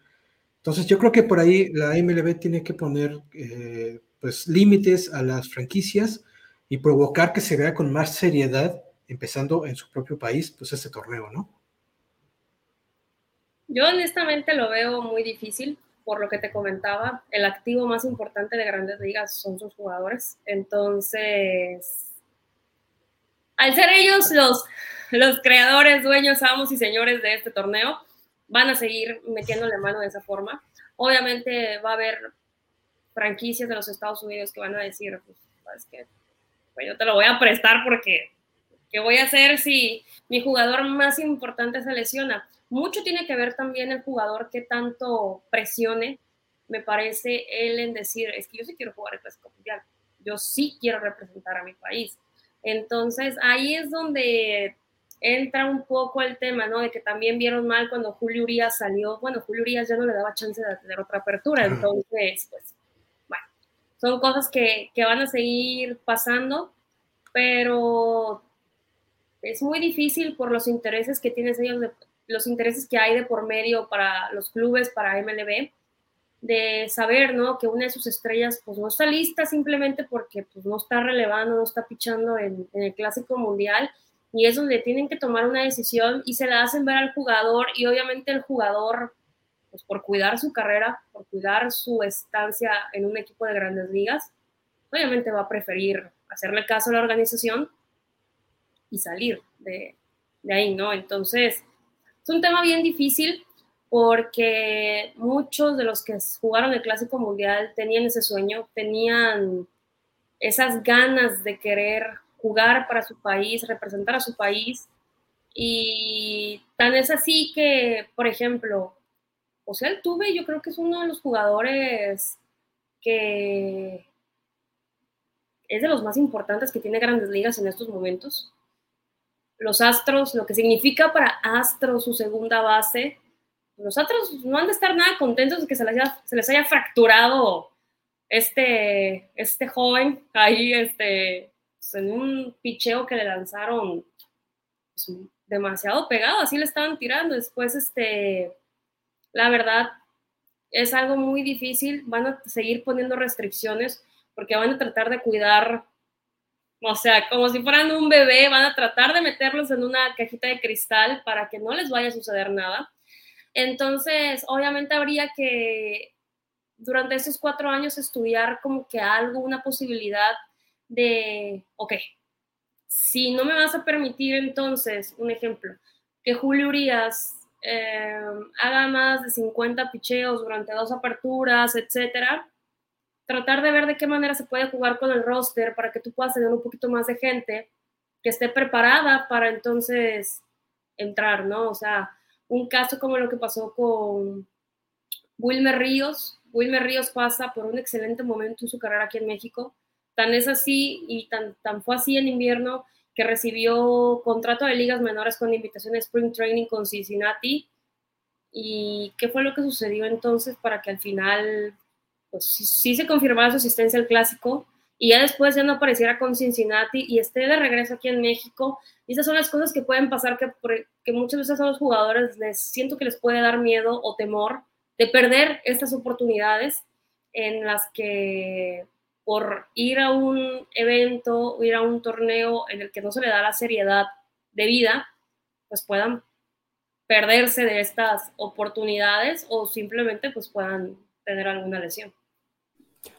entonces yo creo que por ahí la MLB tiene que poner eh, pues límites a las franquicias y provocar que se vea con más seriedad, empezando en su propio país, pues este torneo, ¿no? Yo honestamente lo veo muy difícil, por lo que te comentaba, el activo más importante de grandes ligas son sus jugadores. Entonces, al ser ellos los, los creadores, dueños, amos y señores de este torneo, van a seguir metiéndole mano de esa forma. Obviamente va a haber franquicias de los Estados Unidos que van a decir, pues, que pues yo te lo voy a prestar porque, ¿qué voy a hacer si mi jugador más importante se lesiona? Mucho tiene que ver también el jugador que tanto presione, me parece él en decir, es que yo sí quiero jugar el Clásico Mundial, yo sí quiero representar a mi país. Entonces ahí es donde entra un poco el tema, ¿no? De que también vieron mal cuando Julio Urias salió, bueno, Julio Urias ya no le daba chance de tener otra apertura, entonces, pues, bueno, son cosas que, que van a seguir pasando, pero es muy difícil por los intereses que tienes ellos, de, los intereses que hay de por medio para los clubes, para MLB, de saber, ¿no? Que una de sus estrellas, pues, no está lista simplemente porque, pues, no está relevando, no está pichando en, el Clásico Mundial, y es donde tienen que tomar una decisión y se la hacen ver al jugador y obviamente el jugador, pues por cuidar su carrera, por cuidar su estancia en un equipo de grandes ligas, obviamente va a preferir hacerle caso a la organización y salir de, de ahí, ¿no? Entonces, es un tema bien difícil porque muchos de los que jugaron el Clásico Mundial tenían ese sueño, tenían esas ganas de querer jugar para su país, representar a su país. Y tan es así que, por ejemplo, o sea, el Tuve yo creo que es uno de los jugadores que, es de los más importantes que tiene grandes ligas en estos momentos. Los Astros, lo que significa para Astros su segunda base, los Astros no han de estar nada contentos de que se les haya, fracturado este, este joven ahí este, pues, en un picheo que le lanzaron pues, demasiado pegado, así le estaban tirando. Después, este, la verdad, es algo muy difícil. Van a seguir poniendo restricciones porque van a tratar de cuidar, o sea, como si fueran un bebé, van a tratar de meterlos en una cajita de cristal para que no les vaya a suceder nada. Entonces, obviamente habría que durante esos cuatro años estudiar como que algo, una posibilidad de, ok, si no me vas a permitir entonces, un ejemplo, que Julio Urias eh, haga más de 50 picheos durante dos aperturas, etcétera, tratar de ver de qué manera se puede jugar con el roster para que tú puedas tener un poquito más de gente que esté preparada para entonces entrar, ¿no? O sea, un caso como lo que pasó con Wilmer Ríos. Wilmer Ríos pasa por un excelente momento en su carrera aquí en México. Tan es así y tan, tan fue así en invierno que recibió contrato de ligas menores con invitación a Spring Training con Cincinnati. ¿Y qué fue lo que sucedió entonces para que al final, pues sí, se confirmara su asistencia al clásico y ya después ya no apareciera con Cincinnati y esté de regreso aquí en México? Y esas son las cosas que pueden pasar que, que muchas veces a los jugadores les siento que les puede dar miedo o temor de perder estas oportunidades en las que por ir a un evento o ir a un torneo en el que no se le da la seriedad de vida, pues puedan perderse de estas oportunidades o simplemente pues puedan tener alguna lesión.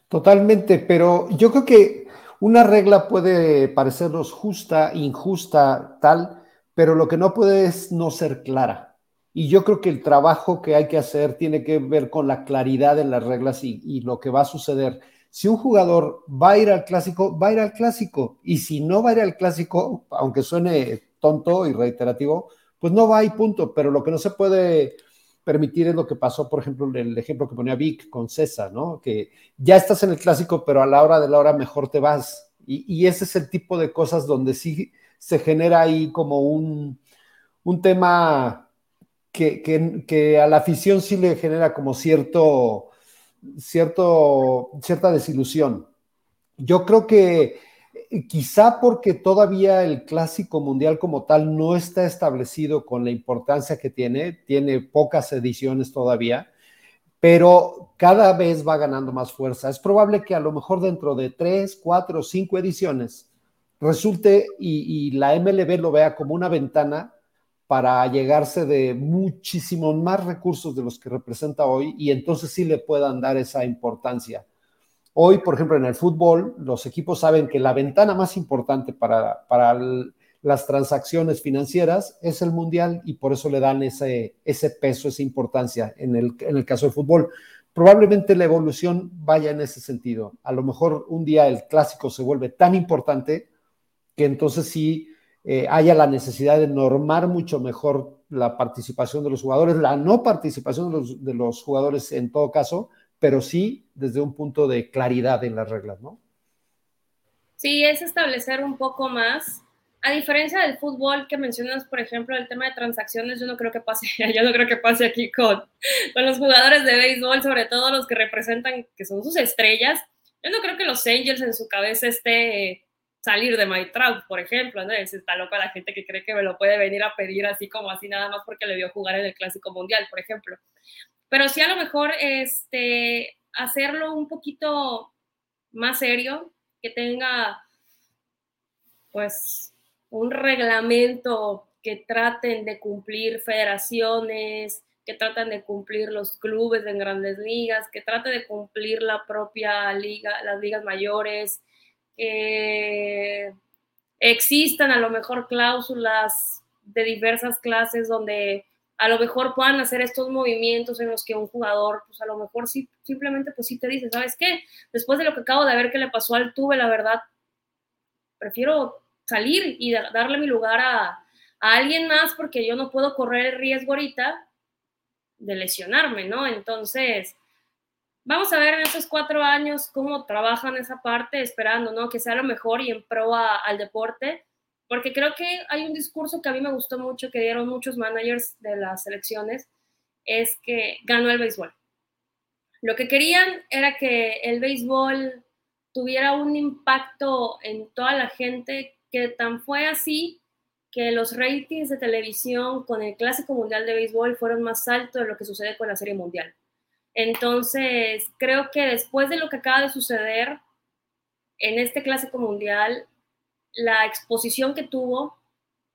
Totalmente, pero yo creo que una regla puede parecernos justa, injusta, tal, pero lo que no puede es no ser clara. Y yo creo que el trabajo que hay que hacer tiene que ver con la claridad en las reglas y, lo que va a suceder. Si un jugador va a ir al clásico, va a ir al clásico. Y si no va a ir al clásico, aunque suene tonto y reiterativo, pues no va y punto. Pero lo que no se puede permitir es lo que pasó, por ejemplo, el ejemplo que ponía Vic con César, ¿no? Que ya estás en el clásico, pero a la hora de la hora mejor te vas. Y, y ese es el tipo de cosas donde sí se genera ahí como un, un tema que, a la afición sí le genera como cierto, cierto, cierta desilusión. Yo creo que quizá porque todavía el clásico mundial como tal no está establecido con la importancia que tiene, tiene pocas ediciones todavía, pero cada vez va ganando más fuerza. Es probable que a lo mejor dentro de tres, cuatro, cinco ediciones resulte y, la MLB lo vea como una ventana para llegarse de muchísimos más recursos de los que representa hoy y entonces sí le puedan dar esa importancia. Hoy, por ejemplo, en el fútbol, los equipos saben que la ventana más importante para, para las transacciones financieras es el mundial y por eso le dan ese, ese peso, esa importancia en el, en el caso del fútbol. Probablemente la evolución vaya en ese sentido. A lo mejor un día el clásico se vuelve tan importante que entonces sí eh, haya la necesidad de normar mucho mejor la participación de los jugadores, la no participación de los, de los jugadores en todo caso, pero sí desde un punto de claridad en las reglas, ¿no? Sí, es establecer un poco más. A diferencia del fútbol que mencionas, por ejemplo, el tema de transacciones, yo no creo que pase, yo no creo que pase aquí con, con los jugadores de béisbol, sobre todo los que representan, que son sus estrellas. Yo no creo que los Angels en su cabeza esté salir de My Trout, por ejemplo, ¿no? Es, está loca la gente que cree que me lo puede venir a pedir así como así nada más porque le vio jugar en el Clásico Mundial, por ejemplo. Pero sí a lo mejor este, hacerlo un poquito más serio, que tenga pues un reglamento que traten de cumplir federaciones, que traten de cumplir los clubes en grandes ligas, que trate de cumplir la propia liga, las ligas mayores, eh, existan a lo mejor cláusulas de diversas clases donde a lo mejor puedan hacer estos movimientos en los que un jugador, pues a lo mejor sí, simplemente pues sí te dice, ¿sabes qué? Después de lo que acabo de ver que le pasó al Tuve, la verdad, prefiero salir y darle mi lugar a, a alguien más porque yo no puedo correr el riesgo ahorita de lesionarme, ¿no? Entonces, vamos a ver en esos cuatro años cómo trabajan esa parte, esperando, ¿no? Que sea lo mejor y en pro al deporte, porque creo que hay un discurso que a mí me gustó mucho, que dieron muchos managers de las selecciones, es que ganó el béisbol. Lo que querían era que el béisbol tuviera un impacto en toda la gente, que tan fue así que los ratings de televisión con el Clásico Mundial de Béisbol fueron más altos de lo que sucede con la Serie Mundial. Entonces, creo que después de lo que acaba de suceder en este Clásico Mundial, la exposición que tuvo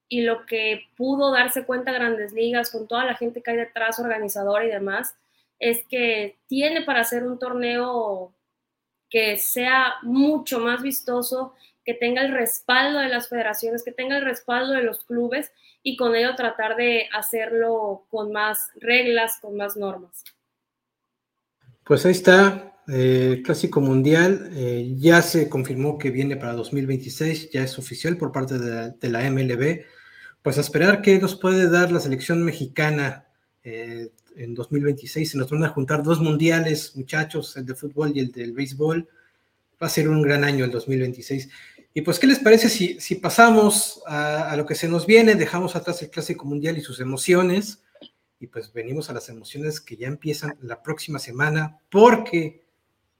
y lo que pudo darse cuenta Grandes Ligas con toda la gente que hay detrás, organizadora y demás, es que tiene para hacer un torneo que sea mucho más vistoso, que tenga el respaldo de las federaciones, que tenga el respaldo de los clubes y con ello tratar de hacerlo con más reglas, con más normas. Pues ahí está, eh, Clásico Mundial eh, ya se confirmó que viene para 2026, ya es oficial por parte de la, MLB. Pues a esperar qué nos puede dar la selección mexicana eh, en 2026. Se nos van a juntar dos mundiales, muchachos, el de fútbol y el del béisbol. Va a ser un gran año el 2026. Y pues, ¿qué les parece si, si pasamos a, lo que se nos viene? Dejamos atrás el Clásico Mundial y sus emociones. Y pues venimos a las emociones que ya empiezan la próxima semana, porque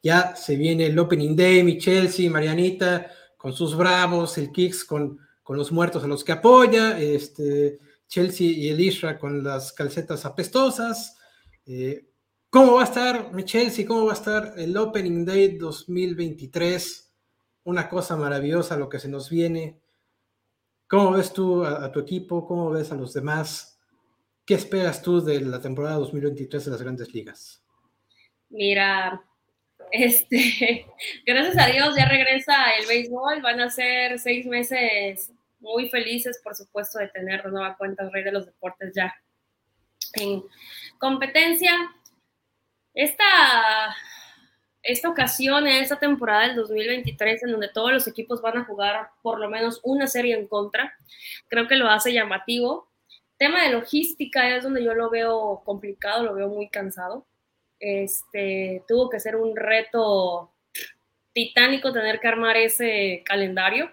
ya se viene el Opening Day, mi Chelsea, Marianita, con sus bravos, el Kicks con, con los muertos a los que apoya, este, Chelsea y el Isra con las calcetas apestosas. Eh, ¿Cómo va a estar mi Chelsea? ¿Cómo va a estar el Opening Day 2023? Una cosa maravillosa lo que se nos viene. ¿Cómo ves tú a, tu equipo? ¿Cómo ves a los demás? ¿Qué esperas tú de la temporada 2023 de las grandes ligas? Mira, este, gracias a Dios ya regresa el béisbol, van a ser seis meses muy felices, por supuesto, de tener de nueva cuenta el Rey de los Deportes ya en competencia. Esta, esta ocasión, esta temporada del 2023, en donde todos los equipos van a jugar por lo menos una serie en contra, creo que lo hace llamativo. Tema de logística es donde yo lo veo complicado, lo veo muy cansado. Este, tuvo que ser un reto titánico tener que armar ese calendario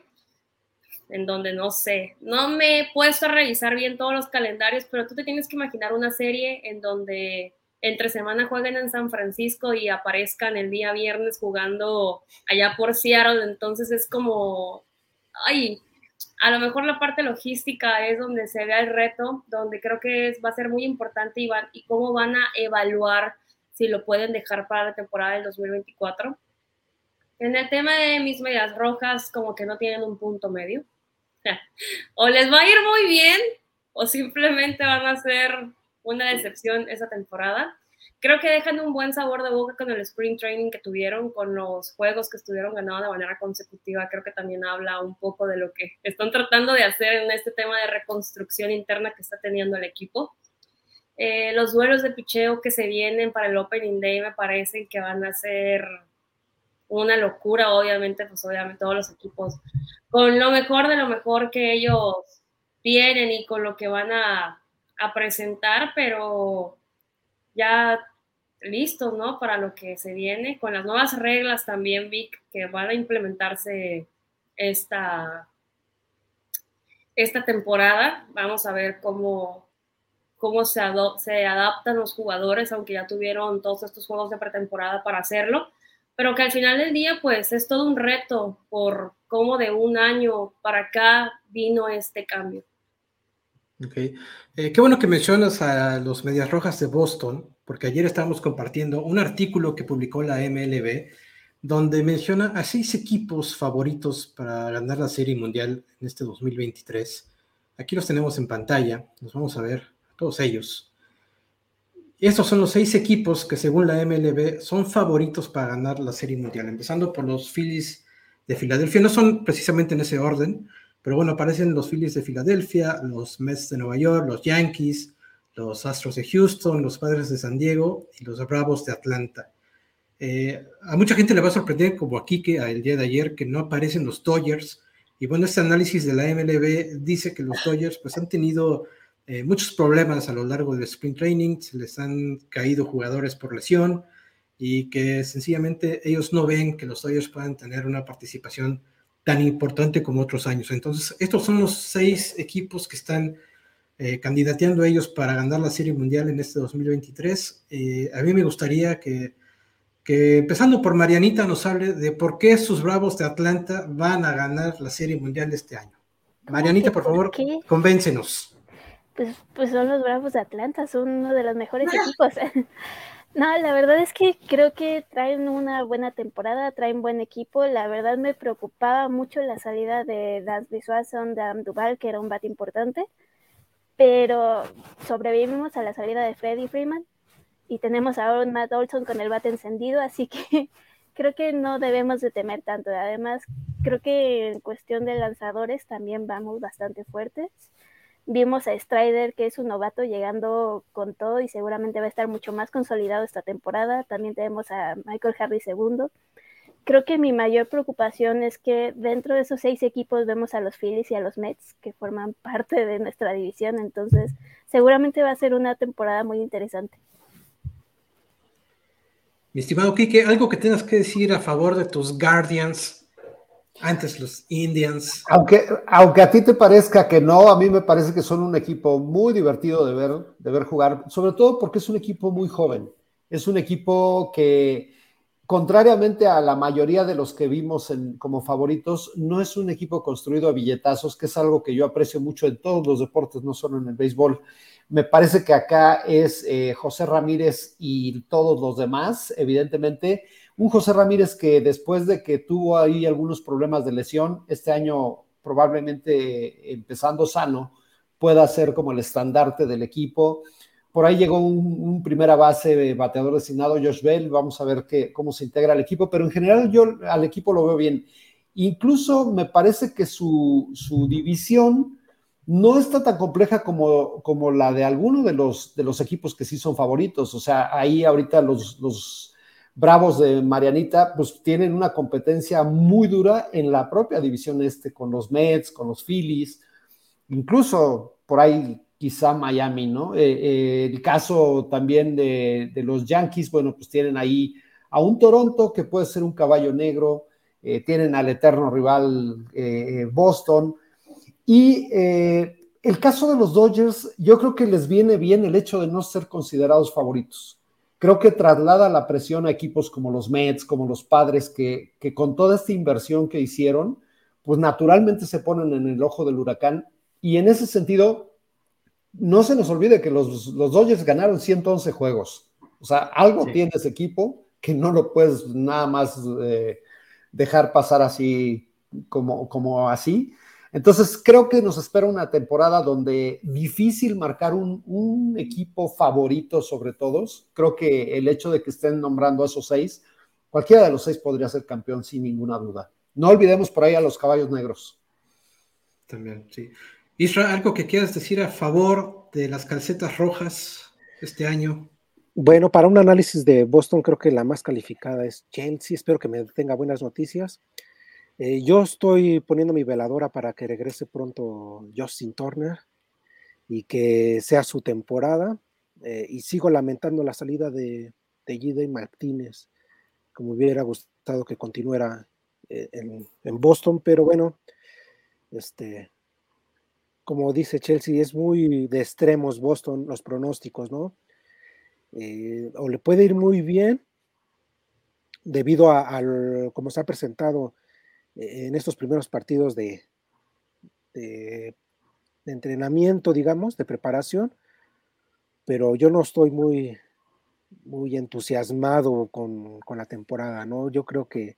en donde no sé, no me he puesto a revisar bien todos los calendarios, pero tú te tienes que imaginar una serie en donde entre semana jueguen en San Francisco y aparezcan el día viernes jugando allá por Seattle, entonces es como, ay, a lo mejor la parte logística es donde se vea el reto, donde creo que es, va a ser muy importante y, y cómo van a evaluar si lo pueden dejar para la temporada del 2024. En el tema de mis medias rojas, como que no tienen un punto medio o les va a ir muy bien o simplemente van a ser una decepción esa temporada. Creo que dejan un buen sabor de boca con el spring training que tuvieron, con los juegos que estuvieron ganando de manera consecutiva. Creo que también habla un poco de lo que están tratando de hacer en este tema de reconstrucción interna que está teniendo el equipo. Eh, los duelos de picheo que se vienen para el Opening Day me parecen que van a ser una locura, obviamente, pues obviamente todos los equipos con lo mejor de lo mejor que ellos tienen y con lo que van a, a presentar, pero ya listos, ¿no? Para lo que se viene, con las nuevas reglas también, Vic, que van a implementarse esta, esta temporada. Vamos a ver cómo, cómo se, se adaptan los jugadores, aunque ya tuvieron todos estos juegos de pretemporada para hacerlo pero que al final del día, pues es todo un reto por cómo de un año para acá vino este cambio. Ok. Eh, qué bueno que mencionas a los Medias Rojas de Boston, porque ayer estábamos compartiendo un artículo que publicó la MLB, donde menciona a seis equipos favoritos para ganar la Serie Mundial en este 2023. Aquí los tenemos en pantalla, los vamos a ver, todos ellos. Estos son los seis equipos que según la MLB son favoritos para ganar la Serie Mundial, empezando por los Phillies de Filadelfia. No son precisamente en ese orden, pero bueno, aparecen los Phillies de Filadelfia, los Mets de Nueva York, los Yankees, los Astros de Houston, los Padres de San Diego y los Bravos de Atlanta. Eh, a mucha gente le va a sorprender, como aquí que el día de ayer, que no aparecen los Dodgers. Y bueno, este análisis de la MLB dice que los Dodgers pues han tenido eh, muchos problemas a lo largo del sprint training, se les han caído jugadores por lesión y que sencillamente ellos no ven que los Dodgers puedan tener una participación tan importante como otros años. Entonces, estos son los seis equipos que están eh, candidateando a ellos para ganar la Serie Mundial en este 2023. Eh, a mí me gustaría que, que, empezando por Marianita, nos hable de por qué sus Bravos de Atlanta van a ganar la Serie Mundial este año. Marianita, por favor, convéncenos. Pues, pues son los Bravos de Atlanta, son uno de los mejores equipos. No, la verdad es que creo que traen una buena temporada, traen buen equipo. La verdad me preocupaba mucho la salida de Dansby Swanson, de Duval, que era un bat importante, pero sobrevivimos a la salida de Freddy Freeman y tenemos ahora un Matt Olson con el bat encendido, así que creo que no debemos de temer tanto. Además, creo que en cuestión de lanzadores también vamos bastante fuertes. Vimos a Strider, que es un novato, llegando con todo y seguramente va a estar mucho más consolidado esta temporada. También tenemos a Michael Harris segundo. Creo que mi mayor preocupación es que dentro de esos seis equipos vemos a los Phillies y a los Mets, que forman parte de nuestra división. Entonces, seguramente va a ser una temporada muy interesante. Mi estimado Kike, algo que tengas que decir a favor de tus Guardians antes los Indians. Aunque, aunque a ti te parezca que no, a mí me parece que son un equipo muy divertido de ver, de ver jugar, sobre todo porque es un equipo muy joven. Es un equipo que, contrariamente a la mayoría de los que vimos en, como favoritos, no es un equipo construido a billetazos, que es algo que yo aprecio mucho en todos los deportes, no solo en el béisbol. Me parece que acá es eh, José Ramírez y todos los demás, evidentemente, un José Ramírez que después de que tuvo ahí algunos problemas de lesión, este año probablemente empezando sano, pueda ser como el estandarte del equipo. Por ahí llegó un, primera base bateador designado, Josh Bell. Vamos a ver cómo se integra al equipo, pero en general yo al equipo lo veo bien. Incluso me parece que su, división no está tan compleja como, como la de alguno de los, de los equipos que sí son favoritos. O sea, ahí ahorita los, los Bravos de Marianita, pues tienen una competencia muy dura en la propia división este, con los Mets, con los Phillies, incluso por ahí quizá Miami, ¿no? Eh, eh, el caso también de, los Yankees, bueno, pues tienen ahí a un Toronto que puede ser un caballo negro, eh, tienen al eterno rival Boston, y el caso de los Dodgers, yo creo que les viene bien el hecho de no ser considerados favoritos creo que traslada la presión a equipos como los Mets, como los Padres, que, con toda esta inversión que hicieron, pues naturalmente se ponen en el ojo del huracán. Y en ese sentido, no se nos olvide que los, los Dodgers ganaron 111 juegos. O sea, algo tiene ese equipo que no lo puedes nada más eh, dejar pasar así como, como así. Entonces, creo que nos espera una temporada donde difícil marcar un, equipo favorito sobre todos. Creo que el hecho de que estén nombrando a esos seis, cualquiera de los seis podría ser campeón sin ninguna duda. No olvidemos por ahí a los caballos negros. También, sí. Isra, ¿algo que quieras decir a favor de las calcetas rojas este año? Bueno, para un análisis de Boston, creo que la más calificada es Chelsea. Espero que me tenga buenas noticias. Eh, yo estoy poniendo mi veladora para que regrese pronto Justin Turner y que sea su temporada. Eh, y sigo lamentando la salida de, de Martínez, como hubiera gustado que continuara eh, en, Boston, pero bueno, este, como dice Chelsea, es muy de extremos Boston los pronósticos, ¿no? o le puede ir muy bien debido a, a cómo se ha presentado en estos primeros partidos de, de, entrenamiento, digamos, de preparación, pero yo no estoy muy, muy entusiasmado con, la temporada, ¿no? Yo creo que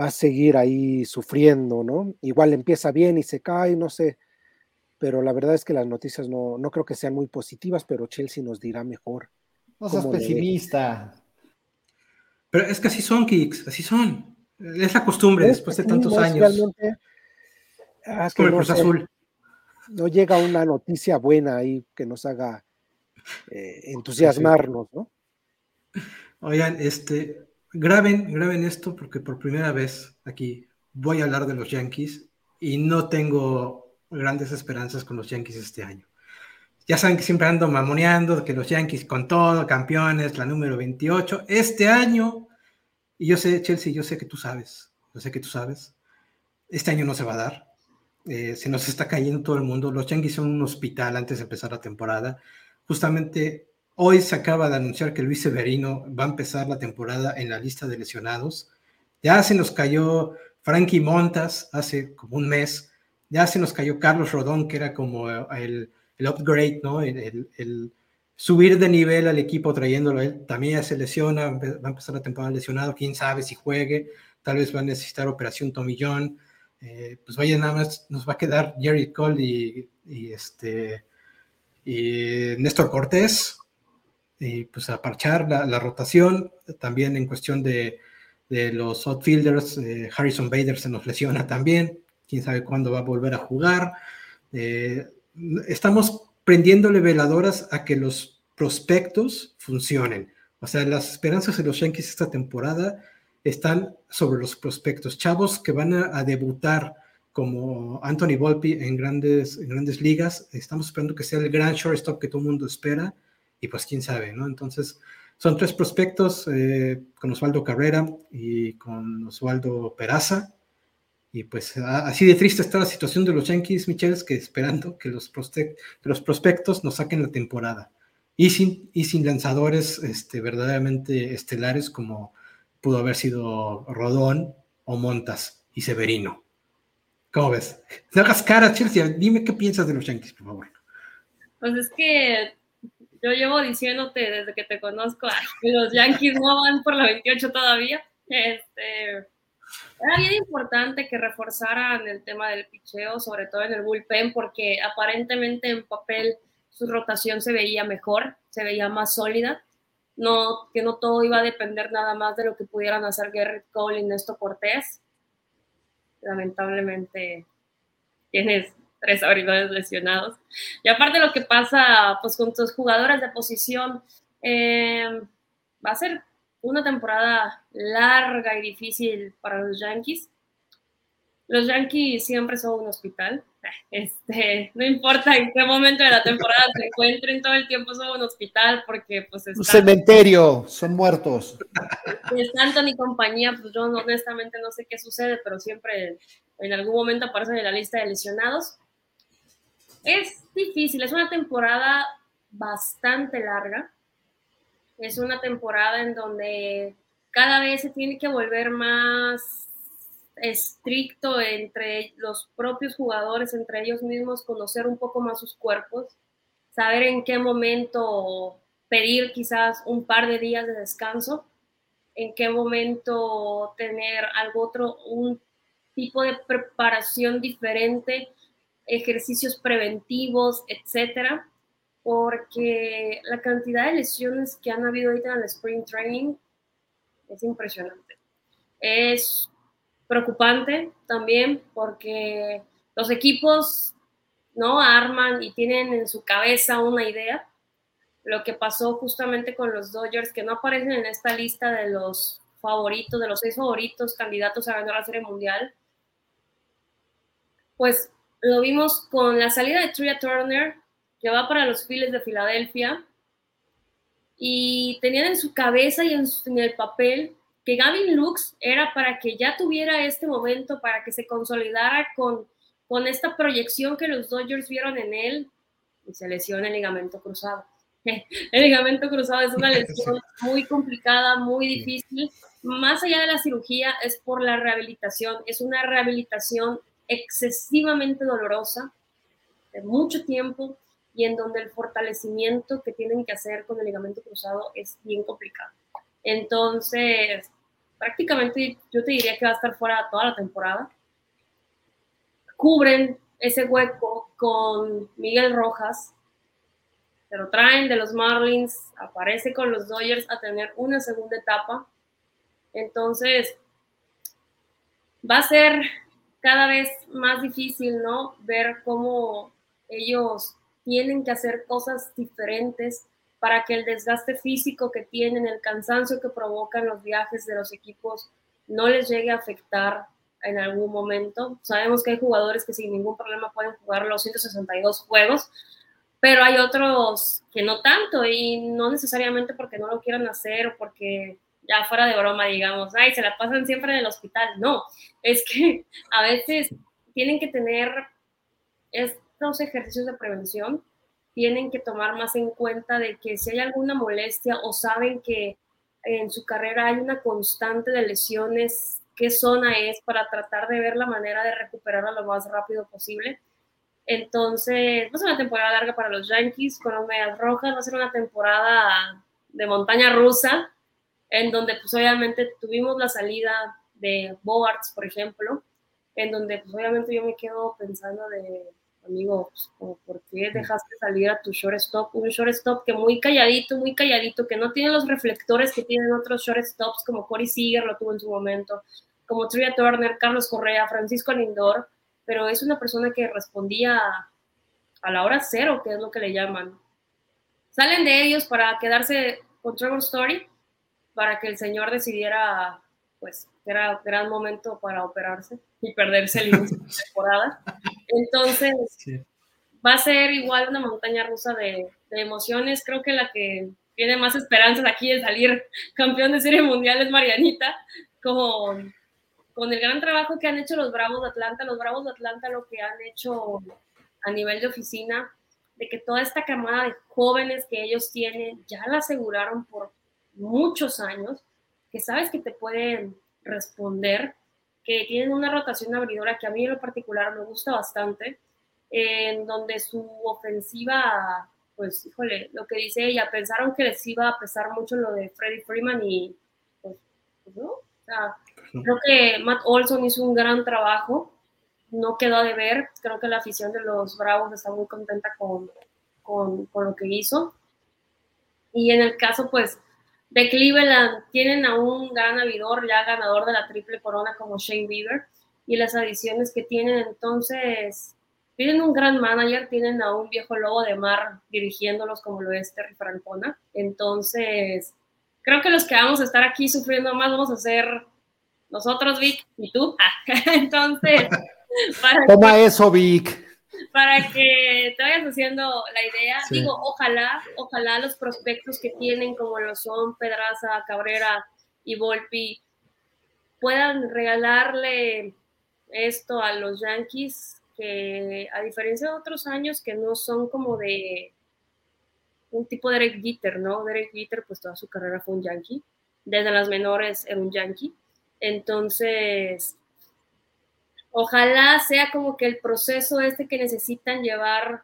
va a seguir ahí sufriendo, ¿no? Igual empieza bien y se cae, no sé, pero la verdad es que las noticias no, no creo que sean muy positivas, pero Chelsea nos dirá mejor. No seas pesimista. Pero es que así son, Kicks, así son. Es la costumbre después de tantos años. Ah, es como el Cruz Azul. No llega una noticia buena ahí que nos haga eh, entusiasmarnos, ¿no? Oigan, este, graben, graben esto porque por primera vez aquí voy a hablar de los Yankees y no tengo grandes esperanzas con los Yankees este año. ya saben que siempre ando mamoneando, que los Yankees con todo, campeones, la número 28. Este año, y yo sé, Chelsea, yo sé que tú sabes, yo sé que tú sabes, este año no se va a dar. Eh, se nos está cayendo todo el mundo. Los Yankees son un hospital antes de empezar la temporada. Justamente hoy se acaba de anunciar que Luis Severino va a empezar la temporada en la lista de lesionados. Ya se nos cayó Frankie Montas hace como un mes. Ya se nos cayó Carlos Rodón, que era como el el upgrade, ¿no? El, subir de nivel al equipo trayéndolo él. También se lesiona, va a empezar la temporada lesionado, quién sabe si juegue, tal vez va a necesitar operación tomillón. Eh, pues vaya, nada más nos va a quedar Jerry Cole y, este y Néstor Cortés, y pues a parchar la, rotación, también en cuestión de, los outfielders, eh, Harrison Bader se nos lesiona también, quién sabe cuándo va a volver a jugar. Eh, estamos prendiéndole veladoras a que los prospectos funcionen. O sea, las esperanzas de los Yankees esta temporada están sobre los prospectos. Chavos que van a, debutar como Anthony Volpi en grandes, en grandes ligas. Estamos esperando que sea el gran shortstop que todo el mundo espera. Y pues quién sabe, ¿no? Entonces, son tres prospectos eh, con Osvaldo Carrera y con Osvaldo Peraza. Y pues así de triste está la situación de los Yankees, Michels, que esperando que los, prospectos nos saquen la temporada. Y sin, y sin lanzadores este, verdaderamente estelares como pudo haber sido Rodón o Montas y Severino. ¿Cómo ves? No hagas cara, Chelsea. Dime qué piensas de los Yankees, por favor. Pues es que yo llevo diciéndote desde que te conozco que los Yankees no van por la 28 todavía. Este, era bien importante que reforzaran el tema del picheo, sobre todo en el bullpen, porque aparentemente en papel su rotación se veía mejor, se veía más sólida. No, que no todo iba a depender nada más de lo que pudieran hacer Garrett Cole y Néstor Cortés. Lamentablemente tienes tres abridores lesionados. Y aparte lo que pasa pues, con tus jugadores de posición, eh, va a ser una temporada larga y difícil para los Yankees. Los Yankees siempre son un hospital. Este, no importa en qué momento de la temporada se encuentren, todo el tiempo son un hospital porque pues Un cementerio, son muertos. Es Anthony y compañía, pues yo honestamente no sé qué sucede, pero siempre en algún momento aparecen en la lista de lesionados. Es difícil, es una temporada bastante larga es una temporada en donde cada vez se tiene que volver más estricto entre los propios jugadores, entre ellos mismos, conocer un poco más sus cuerpos, saber en qué momento pedir quizás un par de días de descanso, en qué momento tener algo otro, un tipo de preparación diferente, ejercicios preventivos, etcétera porque la cantidad de lesiones que han habido ahorita en el Spring Training es impresionante. Es preocupante también porque los equipos no arman y tienen en su cabeza una idea. Lo que pasó justamente con los Dodgers, que no aparecen en esta lista de los favoritos, de los seis favoritos candidatos a ganar la Serie Mundial, pues lo vimos con la salida de Tria Turner, que va para los Phillies de Filadelfia. Y tenían en su cabeza y en, el papel que Gavin Lux era para que ya tuviera este momento, para que se consolidara con, con esta proyección que los Dodgers vieron en él y se lesiona el ligamento cruzado. El ligamento cruzado es una lesión muy complicada, muy difícil. Más allá de la cirugía, es por la rehabilitación. Es una rehabilitación excesivamente dolorosa, de mucho tiempo, y en donde el fortalecimiento que tienen que hacer con el ligamento cruzado es bien complicado. Entonces, prácticamente yo te diría que va a estar fuera toda la temporada. Cubren ese hueco con Miguel Rojas, se lo traen de los Marlins, aparece con los Dodgers a tener una segunda etapa. Entonces, va a ser cada vez más difícil, ¿no? Ver cómo ellos tienen que hacer cosas diferentes para que el desgaste físico que tienen, el cansancio que provocan los viajes de los equipos, no les llegue a afectar en algún momento. Sabemos que hay jugadores que sin ningún problema pueden jugar los 162 juegos, pero hay otros que no tanto y no necesariamente porque no lo quieran hacer o porque ya fuera de broma, digamos, ay, se la pasan siempre en el hospital. No, es que a veces tienen que tener estos ejercicios de prevención, tienen que tomar más en cuenta de que si hay alguna molestia o saben que en su carrera hay una constante de lesiones, qué zona es para tratar de ver la manera de recuperarla lo más rápido posible. Entonces, va a ser una temporada larga para los Yankees con las medias rojas, va a ser una temporada de montaña rusa, en donde pues obviamente tuvimos la salida de Bogarts, por ejemplo, en donde pues obviamente yo me quedo pensando de, amigo, pues, ¿por qué dejaste salir a tu shortstop? Un shortstop que muy calladito, muy calladito, que no tiene los reflectores que tienen otros shortstops como Corey Seager lo tuvo en su momento, como Tria Turner, Carlos Correa, Francisco Lindor, pero es una persona que respondía a la hora cero, que es lo que le llaman. Salen de ellos para quedarse con Trevor Story, para que el señor decidiera, pues, era gran momento para operarse y perderse el inicio de temporada. Entonces, va a ser igual una montaña rusa de, de, emociones. Creo que la que tiene más esperanzas aquí de salir campeón de serie mundial es Marianita, con con el gran trabajo que han hecho los Bravos de Atlanta, los Bravos de Atlanta lo que han hecho a nivel de oficina, de que toda esta camada de jóvenes que ellos tienen ya la aseguraron por muchos años, que sabes que te pueden responder, que tienen una rotación abridora que a mí en lo particular me gusta bastante, en donde su ofensiva, pues híjole, lo que dice ella, pensaron que les iba a pesar mucho lo de Freddie Freeman y pues, pues no, o sea, Creo que Matt Olson hizo un gran trabajo, no quedó de ver, creo que la afición de los Bravos está muy contenta con, con, con lo que hizo. Y en el caso, pues, de Cleveland, tienen a un gran avidor, ya ganador de la triple corona como Shane Bieber, y las adiciones que tienen entonces, tienen un gran manager, tienen a un viejo lobo de mar dirigiéndolos como lo es Terry Francona. Entonces, creo que los que vamos a estar aquí sufriendo más vamos a ser nosotros, Vic, y tú. Entonces, para toma eso, Vic. Para que te vayas haciendo la idea, digo, ojalá, ojalá los prospectos que tienen, como lo son Pedraza, Cabrera y Volpi, puedan regalarle esto a los Yankees, que a diferencia de otros años que no son como de un tipo de Derek Jeter, ¿no? Derek Jeter, pues toda su carrera fue un Yankee, desde las menores era un Yankee entonces, ojalá sea como que el proceso este que necesitan llevar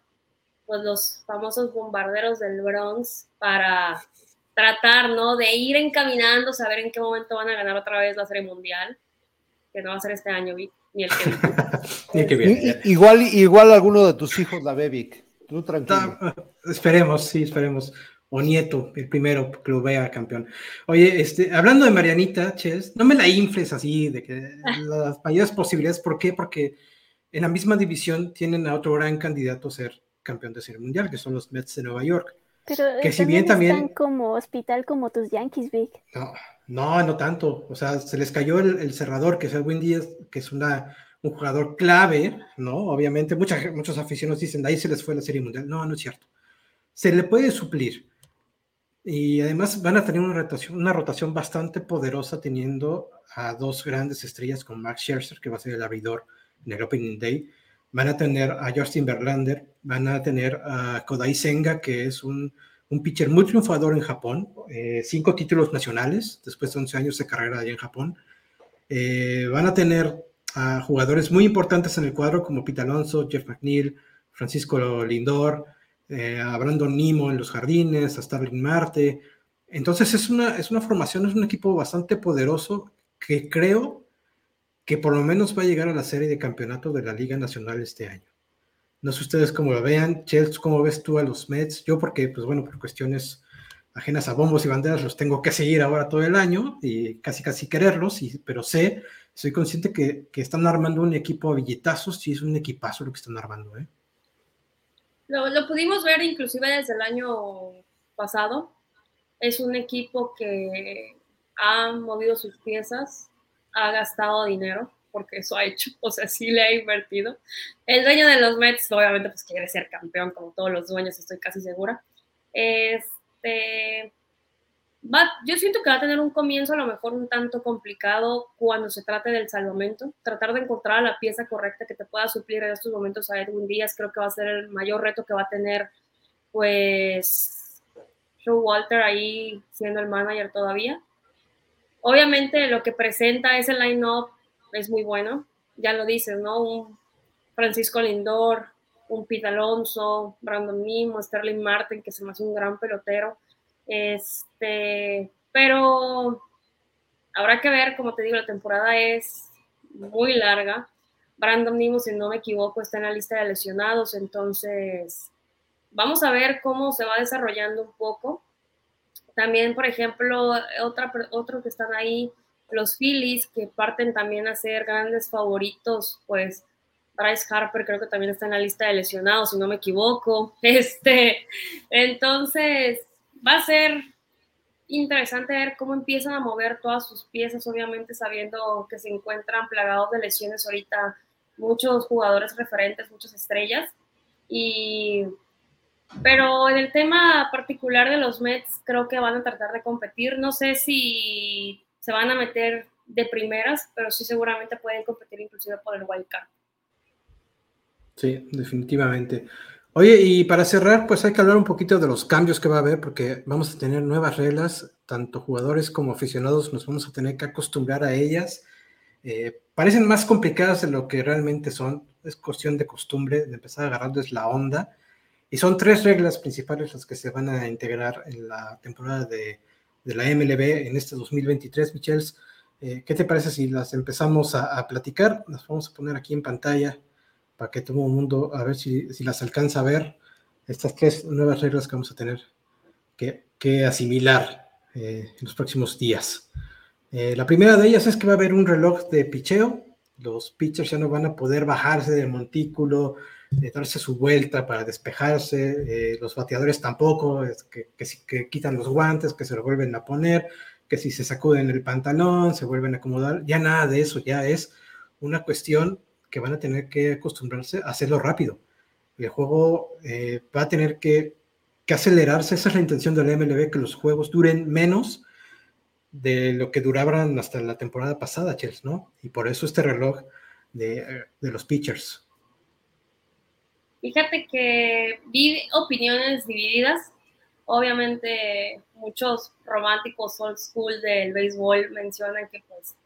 pues, los famosos bombarderos del Bronx para tratar, ¿no? De ir encaminando, saber en qué momento van a ganar otra vez la Serie Mundial, que no va a ser este año, Vic, ni el que viene. igual, igual alguno de tus hijos la ve, Vic. Tú tranquilo. esperemos, sí, esperemos o Nieto, el primero que lo vea campeón. Oye, este, hablando de Marianita, Ches, no me la infles así, de que las mayores posibilidades, ¿por qué? Porque en la misma división tienen a otro gran candidato a ser campeón de serie mundial, que son los Mets de Nueva York. Pero que si bien también están como hospital como tus Yankees, Vic. No, no, no tanto. O sea, se les cayó el, cerrador, que es Edwin Díaz, que es una, un jugador clave, ¿no? Obviamente, muchas, muchos aficionados dicen, de ahí se les fue la serie mundial. No, no es cierto. Se le puede suplir y además van a tener una rotación, una rotación bastante poderosa teniendo a dos grandes estrellas como Max Scherzer, que va a ser el abridor en el Opening Day. Van a tener a Justin Verlander, van a tener a Kodai Senga, que es un, un pitcher muy triunfador en Japón, eh, cinco títulos nacionales después de 11 años de carrera allá en Japón. Eh, van a tener a jugadores muy importantes en el cuadro como Pete Alonso, Jeff McNeil, Francisco Lindor, eh, a Brandon Nimo en los jardines, a Starling Marte. Entonces es una, es una formación, es un equipo bastante poderoso que creo que por lo menos va a llegar a la serie de campeonato de la Liga Nacional este año. No sé ustedes cómo lo vean. Chelsea, ¿cómo ves tú a los Mets? Yo porque, pues bueno, por cuestiones ajenas a bombos y banderas los tengo que seguir ahora todo el año y casi casi quererlos, pero sé, soy consciente que, que están armando un equipo a billetazos y es un equipazo lo que están armando, ¿eh? Lo, pudimos ver inclusive desde el año pasado. Es un equipo que ha movido sus piezas, ha gastado dinero porque eso ha hecho, o sea, sí le ha invertido. El dueño de los Mets, obviamente, pues quiere ser campeón, como todos los dueños, estoy casi segura. Este, yo siento que va a tener un comienzo a lo mejor un tanto complicado cuando se trate del salvamento. Tratar de encontrar la pieza correcta que te pueda suplir en estos momentos a Edwin Díaz creo que va a ser el mayor reto que va a tener, pues, Joe Walter ahí siendo el manager todavía. Obviamente lo que presenta ese line-up es muy bueno, ya lo dices, ¿no? Un Francisco Lindor, un Pete Alonso, Brandon Nimo, Sterling Martin, que se me hace un gran pelotero. Este, pero habrá que ver, como te digo, la temporada es muy larga. Brandon Nimo, si no me equivoco, está en la lista de lesionados, entonces vamos a ver cómo se va desarrollando un poco. También, por ejemplo, otra, otro que están ahí, los Phillies, que parten también a ser grandes favoritos, pues Bryce Harper creo que también está en la lista de lesionados, si no me equivoco. Este, entonces, va a ser interesante ver cómo empiezan a mover todas sus piezas, obviamente sabiendo que se encuentran plagados de lesiones ahorita muchos jugadores referentes, muchas estrellas. Y, pero en el tema particular de los Mets, creo que van a tratar de competir. No sé si se van a meter de primeras, pero sí seguramente pueden competir inclusive por el wild card. Sí, definitivamente. Oye, y para cerrar, pues hay que hablar un poquito de los cambios que va a haber, porque vamos a tener nuevas reglas, tanto jugadores como aficionados nos vamos a tener que acostumbrar a ellas. Eh, parecen más complicadas de lo que realmente son, es cuestión de costumbre, de empezar agarrarles la onda. Y son tres reglas principales las que se van a integrar en la temporada de, de la MLB en este 2023, Michels. Eh, ¿Qué te parece si las empezamos a, a platicar? Las vamos a poner aquí en pantalla para que todo el mundo, a ver si, si, las alcanza a ver, estas tres nuevas reglas que vamos a tener que, que asimilar eh, en los próximos días. Eh, la primera de ellas es que va a haber un reloj de picheo. Los pitchers ya no van a poder bajarse del montículo, eh, darse su vuelta para despejarse. los bateadores tampoco, es que, que, que, quitan los guantes, que se lo vuelven a poner, que si se sacuden el pantalón, se vuelven a acomodar. Ya nada de eso, ya es una cuestión que van a tener que acostumbrarse a hacerlo rápido. El juego eh, va a tener que, que, acelerarse, esa es la intención del MLB, que los juegos duren menos de lo que duraban hasta la temporada pasada, Chelsea, ¿no? Y por eso este reloj de, de los pitchers. Fíjate que vi opiniones divididas. Obviamente, muchos románticos old school del béisbol mencionan que pues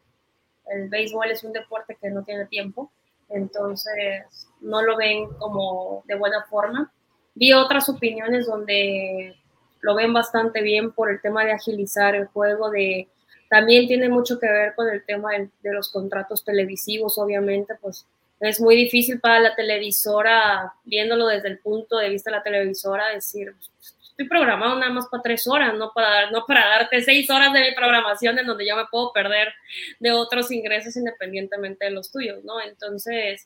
el béisbol es un deporte que no tiene tiempo entonces no lo ven como de buena forma. Vi otras opiniones donde lo ven bastante bien por el tema de agilizar el juego, de también tiene mucho que ver con el tema de, los contratos televisivos, obviamente, pues es muy difícil para la televisora, viéndolo desde el punto de vista de la televisora, decir, estoy programado nada más para tres horas, no para, no para darte seis horas de mi programación en donde yo me puedo perder de otros ingresos independientemente de los tuyos, ¿no? Entonces,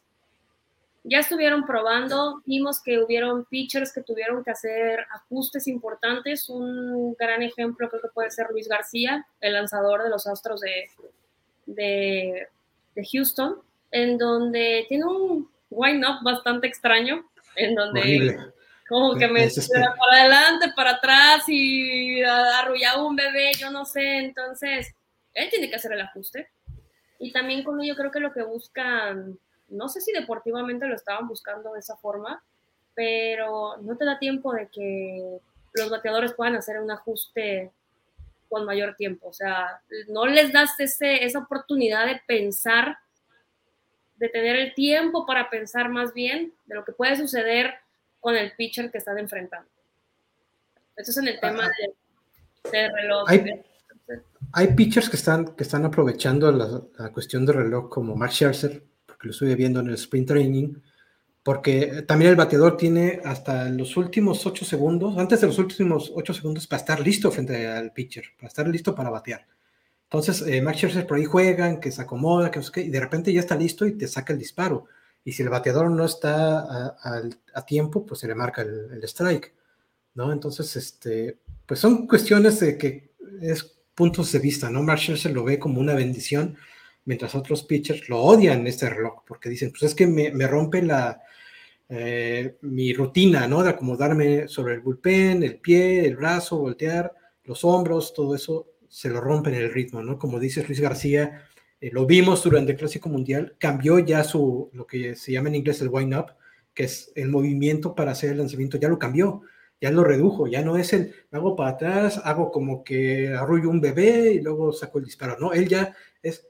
ya estuvieron probando, vimos que hubieron pitchers que tuvieron que hacer ajustes importantes. Un gran ejemplo creo que puede ser Luis García, el lanzador de los Astros de, de, de Houston, en donde tiene un wind-up bastante extraño, en donde como que me para adelante, para atrás y arrullaba un bebé, yo no sé. Entonces, él tiene que hacer el ajuste. Y también con ello creo que lo que buscan, no sé si deportivamente lo estaban buscando de esa forma, pero no te da tiempo de que los bateadores puedan hacer un ajuste con mayor tiempo. O sea, no les das ese, esa oportunidad de pensar, de tener el tiempo para pensar más bien de lo que puede suceder con el pitcher que están enfrentando. Eso es en el tema de, reloj. Hay, pitchers que están, que están aprovechando la, cuestión de reloj como Max Scherzer, porque lo estoy viendo en el sprint training, porque también el bateador tiene hasta los últimos ocho segundos, antes de los últimos ocho segundos, para estar listo frente al pitcher, para estar listo para batear. Entonces, eh, Max Scherzer por ahí juegan, que se acomoda, que no sé qué, y de repente ya está listo y te saca el disparo y si el bateador no está a, a, tiempo, pues se le marca el, el, strike, ¿no? Entonces, este, pues son cuestiones de que es puntos de vista, ¿no? Marshall se lo ve como una bendición mientras otros pitchers lo odian este reloj, porque dicen, pues es que me, me rompe la, eh, mi rutina, ¿no? De acomodarme sobre el bullpen, el pie, el brazo, voltear, los hombros, todo eso se lo rompe en el ritmo, ¿no? Como dice Luis García, eh, lo vimos durante el Clásico Mundial, cambió ya su, lo que se llama en inglés el wind up, que es el movimiento para hacer el lanzamiento, ya lo cambió, ya lo redujo, ya no es el, hago para atrás, hago como que arrullo un bebé y luego saco el disparo, no, él ya es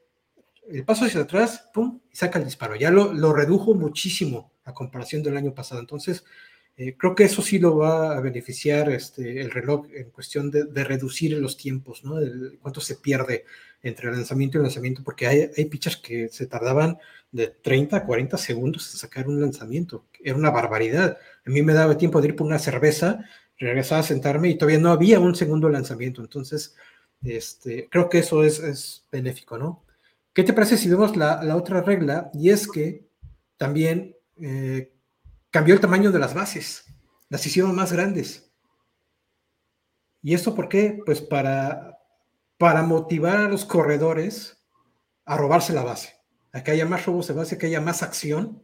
el paso hacia atrás, pum, y saca el disparo, ya lo, lo redujo muchísimo a comparación del año pasado. Entonces, eh, creo que eso sí lo va a beneficiar este, el reloj en cuestión de, reducir los tiempos, ¿no? cuánto se pierde entre lanzamiento y lanzamiento, porque hay, hay pitchers que se tardaban de 30 a 40 segundos en sacar un lanzamiento. Era una barbaridad. A mí me daba tiempo de ir por una cerveza, regresar a sentarme y todavía no había un segundo lanzamiento. Entonces, este, creo que eso es, es benéfico, ¿no? ¿Qué te parece si vemos la, la otra regla? Y es que también eh, cambió el tamaño de las bases, las hicieron más grandes. ¿Y esto por qué? Pues para, para motivar a los corredores a robarse la base, a que haya más robos de base, que haya más acción.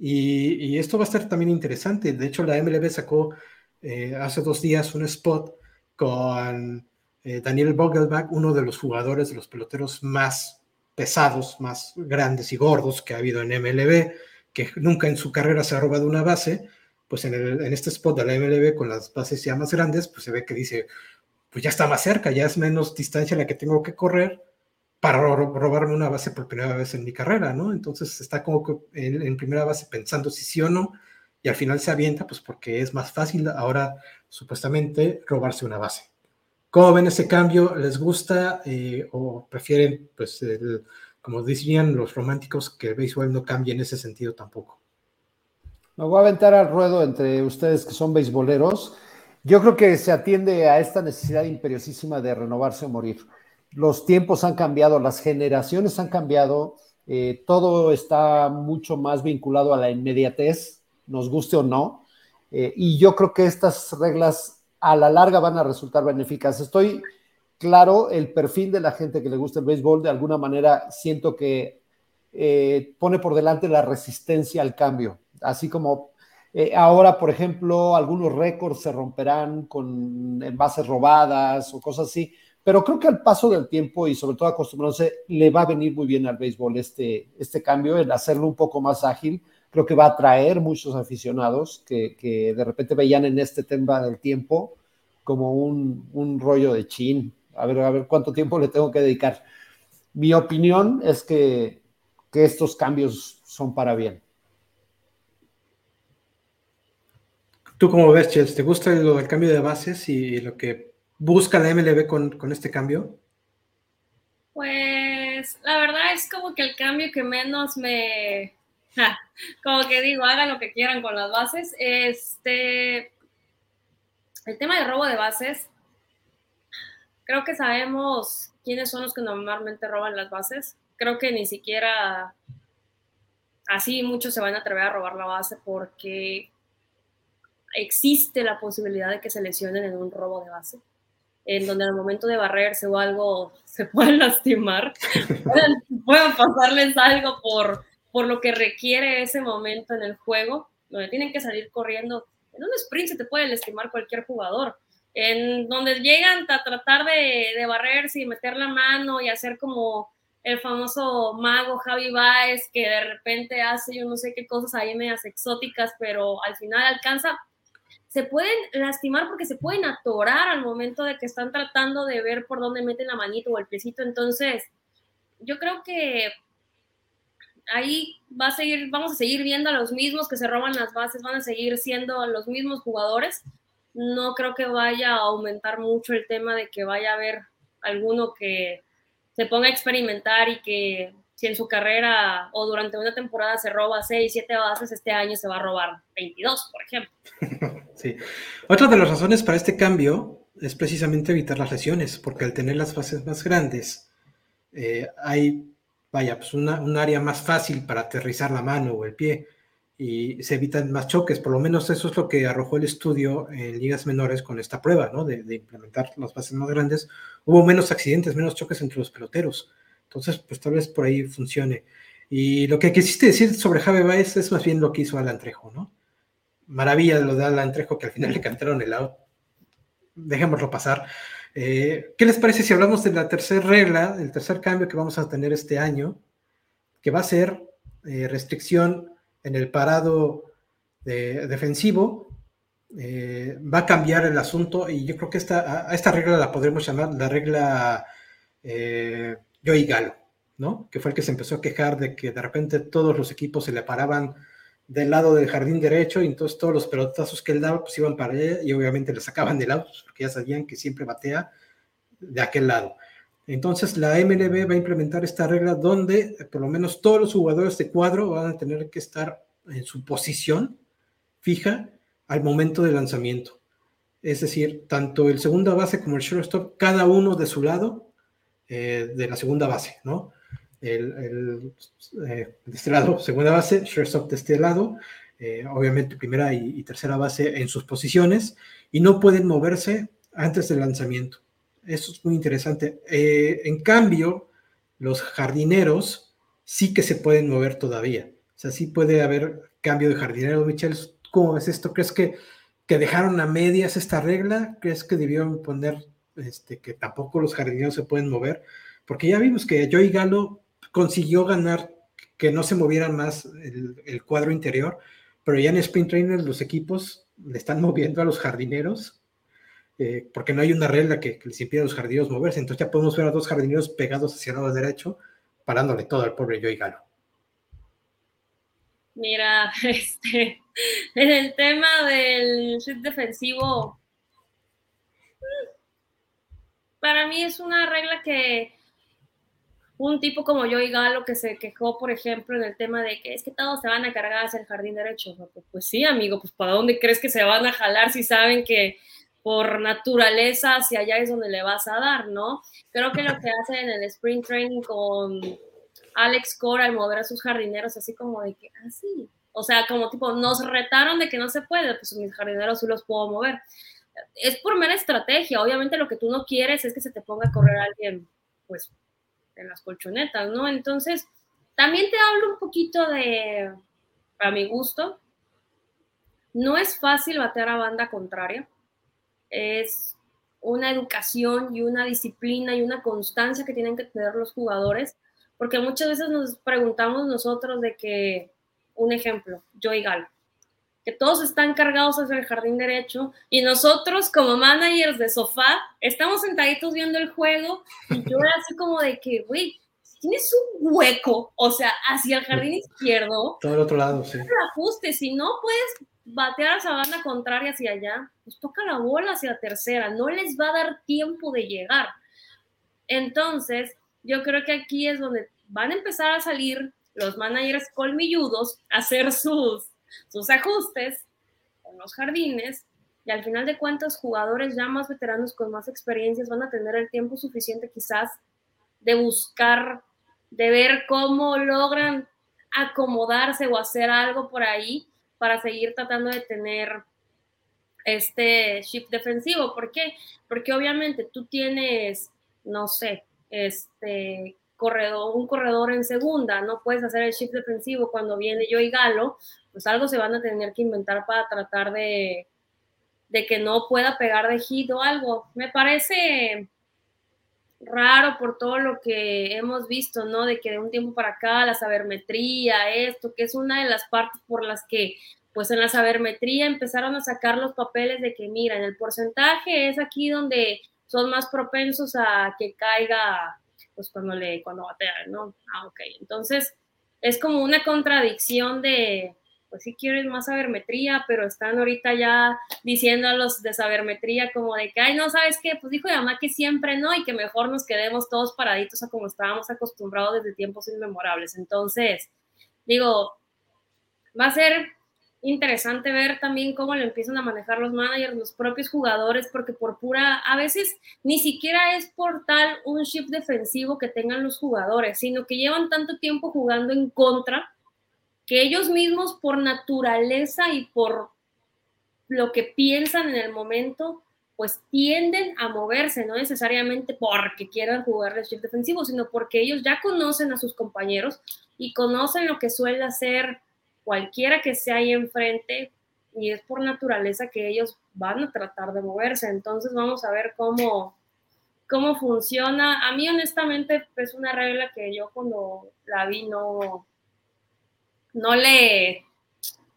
Y, esto va a estar también interesante. De hecho, la MLB sacó eh, hace dos días un spot con eh, Daniel Vogelbach, uno de los jugadores de los peloteros más pesados, más grandes y gordos que ha habido en MLB que nunca en su carrera se ha robado una base, pues en, en este spot de la MLB con las bases ya más grandes, pues se ve que dice, pues ya está más cerca, ya es menos distancia la que tengo que correr para robarme una base por primera vez en mi carrera, ¿no? Entonces está como que en, primera base pensando si sí o no, y al final se avienta, pues porque es más fácil ahora supuestamente robarse una base. ¿Cómo ven ese cambio? ¿Les gusta eh, o prefieren pues el, como decían los románticos, que el béisbol no cambie en ese sentido tampoco. Me voy a aventar al ruedo entre ustedes que son beisboleros. Yo creo que se atiende a esta necesidad imperiosísima de renovarse o morir. Los tiempos han cambiado, las generaciones han cambiado, eh, todo está mucho más vinculado a la inmediatez, nos guste o no. Eh, y yo creo que estas reglas a la larga van a resultar benéficas. Estoy claro el perfil de la gente que le gusta el béisbol, de alguna manera siento que eh, pone por delante la resistencia al cambio, así como eh, ahora, por ejemplo, algunos récords se romperán con bases robadas o cosas así, pero creo que al paso del tiempo y sobre todo acostumbrándose, le va a venir muy bien al béisbol este, este cambio, el hacerlo un poco más ágil. Creo que va a atraer muchos aficionados que, que de repente veían en este tema del tiempo como un, un rollo de chin, a ver, a ver cuánto tiempo le tengo que dedicar. Mi opinión es que, estos cambios son para bien. ¿Tú cómo ves, Chels? ¿Te gusta lo del cambio de bases y lo que busca la MLB con, este cambio? Pues la verdad es como que el cambio que menos me... como que digo, hagan lo que quieran con las bases. Este, el tema de robo de bases, creo que sabemos quiénes son los que normalmente roban las bases. Creo que ni siquiera así muchos se van a atrever a robar la base porque existe la posibilidad de que se lesionen en un robo de base, en donde al momento de barrerse o algo se pueden lastimar, pueden, pasarles algo por, por lo que requiere ese momento en el juego, donde tienen que salir corriendo. En un sprint se te puede lastimar cualquier jugador en donde llegan a tratar de, de barrerse y meter la mano y hacer como el famoso mago Javi Baez, que de repente hace yo no sé qué cosas ahí medias exóticas, pero al final alcanza, se pueden lastimar porque se pueden atorar al momento de que están tratando de ver por dónde meten la manito o el piecito. Entonces, yo creo que ahí va a seguir, vamos a seguir viendo a los mismos que se roban las bases, van a seguir siendo los mismos jugadores, no creo que vaya a aumentar mucho el tema de que vaya a haber alguno que se ponga a experimentar y que si en su carrera o durante una temporada se roba 6, 7 bases, este año se va a robar 22, por ejemplo. Sí. Otra de las razones para este cambio es precisamente evitar las lesiones, porque al tener las bases más grandes, eh, hay, vaya, pues un área más fácil para aterrizar la mano o el pie y se evitan más choques. Por lo menos eso es lo que arrojó el estudio en ligas menores con esta prueba, ¿no? De, implementar las bases más grandes. Hubo menos accidentes, menos choques entre los peloteros. Entonces, pues tal vez por ahí funcione. Y lo que quisiste decir sobre Javi Baez es más bien lo que hizo Alan Trejo, ¿no? Maravilla lo de Alan Trejo que al final le cantaron el out. Dejémoslo pasar. Eh, ¿Qué les parece si hablamos de la tercera regla, el tercer cambio que vamos a tener este año, que va a ser eh, restricción en el parado defensivo? Eh, va a cambiar el asunto y yo creo que esta, a esta regla la podremos llamar la regla Joey Galo, ¿no? Que fue el que se empezó a quejar de que de repente todos los equipos se le paraban del lado del jardín derecho y entonces todos los pelotazos que él daba pues iban para allá y obviamente le sacaban del lado porque ya sabían que siempre batea de aquel lado. Entonces la MLB va a implementar esta regla donde por lo menos todos los jugadores de cuadro van a tener que estar en su posición fija al momento del lanzamiento. Es decir, tanto el segunda base como el shortstop, cada uno de su lado eh, de la segunda base, ¿no? El, eh, de este lado, segunda base, shortstop de este lado, eh, obviamente primera y, tercera base en sus posiciones, y no pueden moverse antes del lanzamiento. Eso es muy interesante. en cambio, los jardineros sí que se pueden mover todavía. O sea, sí puede haber cambio de jardinero, Michelle. ¿Cómo es esto? ¿Crees que, que dejaron a medias esta regla? ¿Crees que debieron poner este, que tampoco los jardineros se pueden mover? Porque ya vimos que Joey Galo consiguió ganar que no se movieran más el, cuadro interior, pero ya en Sprint Trainer los equipos le están moviendo a los jardineros eh, porque no hay una regla que, les impida a los jardineros moverse. Entonces ya podemos ver a dos jardineros pegados hacia el lado derecho, parándole todo al pobre Joey Galo. Mira, este, en el tema del shift defensivo, para mí es una regla que un tipo como yo y Galo que se quejó, por ejemplo, en el tema de que es que todos se van a cargar hacia el jardín derecho. Pues, pues sí, amigo, pues ¿para dónde crees que se van a jalar si saben que por naturaleza hacia allá es donde le vas a dar, ¿no? Creo que lo que hacen en el sprint training con Alex Cora al mover a sus jardineros, así como de que, así. Ah, o sea, como tipo, nos retaron de que no se puede, pues mis jardineros sí los puedo mover. Es por mera estrategia. Obviamente lo que tú no quieres es que se te ponga a correr alguien, pues, en las colchonetas, ¿no? Entonces, también te hablo un poquito de, a mi gusto, no es fácil batear a banda contraria. Es una educación y una disciplina y una constancia que tienen que tener los jugadores porque muchas veces nos preguntamos nosotros de que, un ejemplo, yo y Galo, que todos están cargados hacia el jardín derecho y nosotros como managers de sofá estamos sentaditos viendo el juego y yo era así como de que, güey, tienes un hueco, o sea, hacia el jardín izquierdo. Todo el otro lado, sí. ajuste, si no puedes batear a banda contraria hacia allá, pues toca la bola hacia la tercera, no les va a dar tiempo de llegar. Entonces, yo creo que aquí es donde van a empezar a salir los managers colmilludos a hacer sus, sus ajustes en los jardines y al final de cuentas jugadores ya más veteranos con más experiencias van a tener el tiempo suficiente quizás de buscar, de ver cómo logran acomodarse o hacer algo por ahí para seguir tratando de tener este shift defensivo. ¿Por qué? Porque obviamente tú tienes, no sé, este, corredor, un corredor en segunda, no puedes hacer el shift defensivo cuando viene yo y Galo, pues algo se van a tener que inventar para tratar de, de que no pueda pegar de hit o algo. Me parece raro por todo lo que hemos visto, ¿no? De que de un tiempo para acá la sabermetría, esto, que es una de las partes por las que, pues en la sabermetría empezaron a sacar los papeles de que, mira, en el porcentaje es aquí donde son más propensos a que caiga, pues cuando le, cuando batean, ¿no? Ah, ok. Entonces, es como una contradicción de, pues sí quieren más sabermetría, pero están ahorita ya diciendo a los de sabermetría como de que, ay, no, ¿sabes qué? Pues dijo mamá que siempre no y que mejor nos quedemos todos paraditos a como estábamos acostumbrados desde tiempos inmemorables. Entonces, digo, va a ser interesante ver también cómo le empiezan a manejar los managers, los propios jugadores, porque por pura, a veces ni siquiera es por tal un shift defensivo que tengan los jugadores, sino que llevan tanto tiempo jugando en contra que ellos mismos por naturaleza y por lo que piensan en el momento pues tienden a moverse, no necesariamente porque quieran jugar el shift defensivo, sino porque ellos ya conocen a sus compañeros y conocen lo que suele hacer cualquiera que sea ahí enfrente y es por naturaleza que ellos van a tratar de moverse. Entonces vamos a ver cómo, cómo funciona. A mí honestamente es una regla que yo cuando la vi no, no le...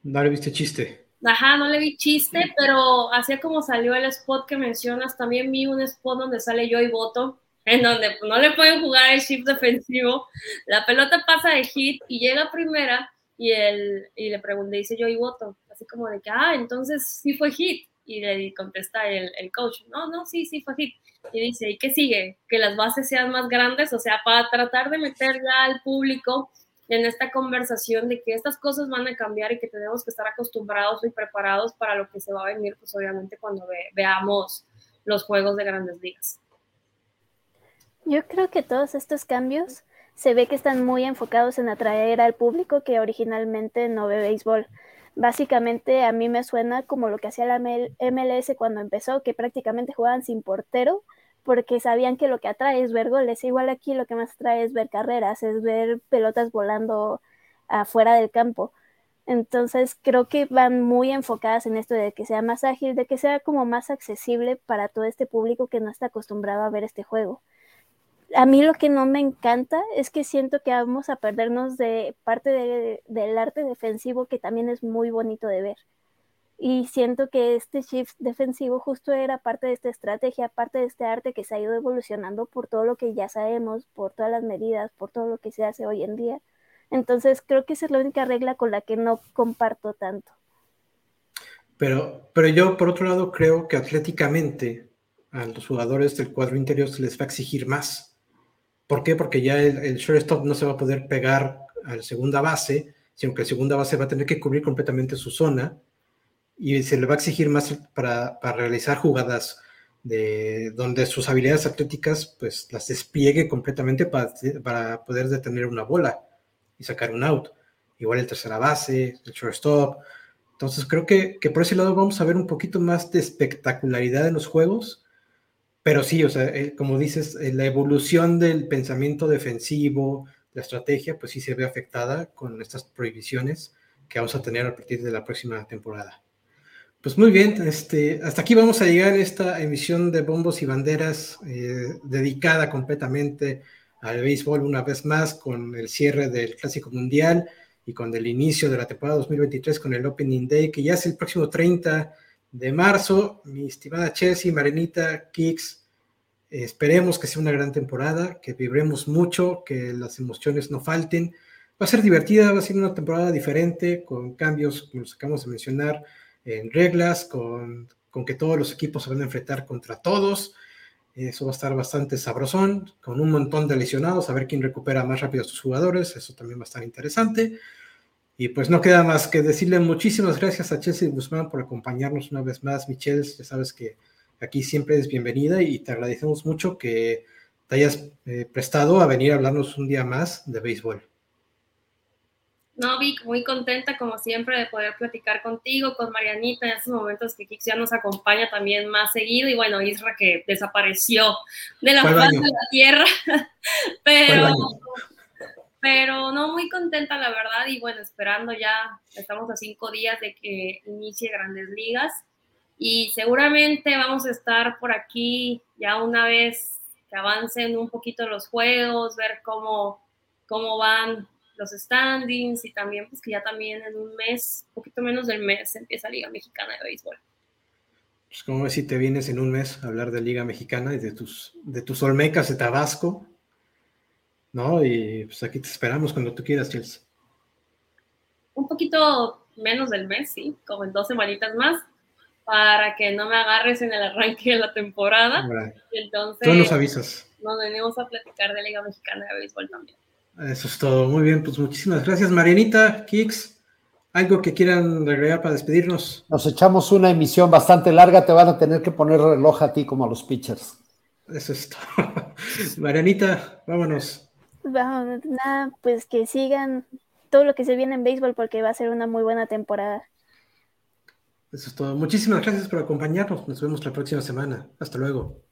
No le viste chiste. Ajá, no le vi chiste, pero así como salió el spot que mencionas, también vi un spot donde sale yo y voto, en donde no le pueden jugar el shift defensivo, la pelota pasa de hit y llega primera y, él, y le pregunté, dice yo y voto, así como de que, ah, entonces sí fue hit. Y le contesta el, el coach, no, no, sí, sí fue hit. Y dice, ¿y qué sigue? Que las bases sean más grandes, o sea, para tratar de meter ya al público en esta conversación de que estas cosas van a cambiar y que tenemos que estar acostumbrados y preparados para lo que se va a venir, pues obviamente cuando veamos los juegos de grandes ligas. Yo creo que todos estos cambios se ve que están muy enfocados en atraer al público que originalmente no ve béisbol. Básicamente a mí me suena como lo que hacía la MLS cuando empezó, que prácticamente jugaban sin portero porque sabían que lo que atrae es ver goles. Igual aquí lo que más atrae es ver carreras, es ver pelotas volando afuera del campo. Entonces creo que van muy enfocadas en esto de que sea más ágil, de que sea como más accesible para todo este público que no está acostumbrado a ver este juego. A mí lo que no me encanta es que siento que vamos a perdernos de parte del arte defensivo que también es muy bonito de ver. Y siento que este shift defensivo justo era parte de esta estrategia, parte de este arte que se ha ido evolucionando por todo lo que ya sabemos, por todas las medidas, por todo lo que se hace hoy en día. Entonces creo que esa es la única regla con la que no comparto tanto. Pero, pero yo, por otro lado, creo que atléticamente a los jugadores del cuadro interior se les va a exigir más. ¿Por qué? Porque ya el, el shortstop no se va a poder pegar a la segunda base, sino que la segunda base va a tener que cubrir completamente su zona y se le va a exigir más para, realizar jugadas de donde sus habilidades atléticas pues las despliegue completamente para, para poder detener una bola y sacar un out. Igual el tercera base, el shortstop. Entonces creo que, que por ese lado vamos a ver un poquito más de espectacularidad en los juegos. Pero sí, o sea, eh, como dices, eh, la evolución del pensamiento defensivo, la estrategia, pues sí se ve afectada con estas prohibiciones que vamos a tener a partir de la próxima temporada. Pues muy bien, este, hasta aquí vamos a llegar a esta emisión de Bombos y Banderas eh, dedicada completamente al béisbol una vez más con el cierre del Clásico Mundial y con el inicio de la temporada 2023 con el Opening Day que ya es el próximo 30 de marzo. Mi estimada Chelsea, Marenita, Kicks, esperemos que sea una gran temporada, que vibremos mucho, que las emociones no falten. Va a ser divertida, va a ser una temporada diferente con cambios como los acabamos de mencionar en reglas, con, con, que todos los equipos se van a enfrentar contra todos. Eso va a estar bastante sabrosón, con un montón de lesionados, a ver quién recupera más rápido a sus jugadores, eso también va a estar interesante. Y pues no queda más que decirle muchísimas gracias a Chelsea Guzmán por acompañarnos una vez más. Michelle, ya sabes que aquí siempre es bienvenida y te agradecemos mucho que te hayas eh, prestado a venir a hablarnos un día más de béisbol. No, Vic, muy contenta como siempre de poder platicar contigo, con Marianita en estos momentos que Kix ya nos acompaña también más seguido y bueno, Isra que desapareció de la faz de la tierra, pero, pero no, muy contenta la verdad y bueno, esperando ya, estamos a cinco días de que inicie Grandes Ligas y seguramente vamos a estar por aquí ya una vez que avancen un poquito los juegos, ver cómo, cómo van los standings y también pues que ya también en un mes, poquito menos del mes, empieza Liga Mexicana de Béisbol. Pues como ves si te vienes en un mes a hablar de Liga Mexicana y de tus, de tus Olmecas de Tabasco, ¿no? Y pues aquí te esperamos cuando tú quieras, Chelsea. Un poquito menos del mes, sí, como en dos semanitas más, para que no me agarres en el arranque de la temporada. Y entonces... Tú nos avisas. Nos venimos a platicar de Liga Mexicana de Béisbol también. Eso es todo. Muy bien, pues muchísimas gracias, Marianita, Kix. ¿Algo que quieran agregar para despedirnos? Nos echamos una emisión bastante larga, te van a tener que poner reloj a ti como a los pitchers. Eso es todo. Marianita, vámonos. Vamos, nada, pues que sigan todo lo que se viene en béisbol porque va a ser una muy buena temporada. Eso es todo. Muchísimas gracias por acompañarnos. Nos vemos la próxima semana. Hasta luego.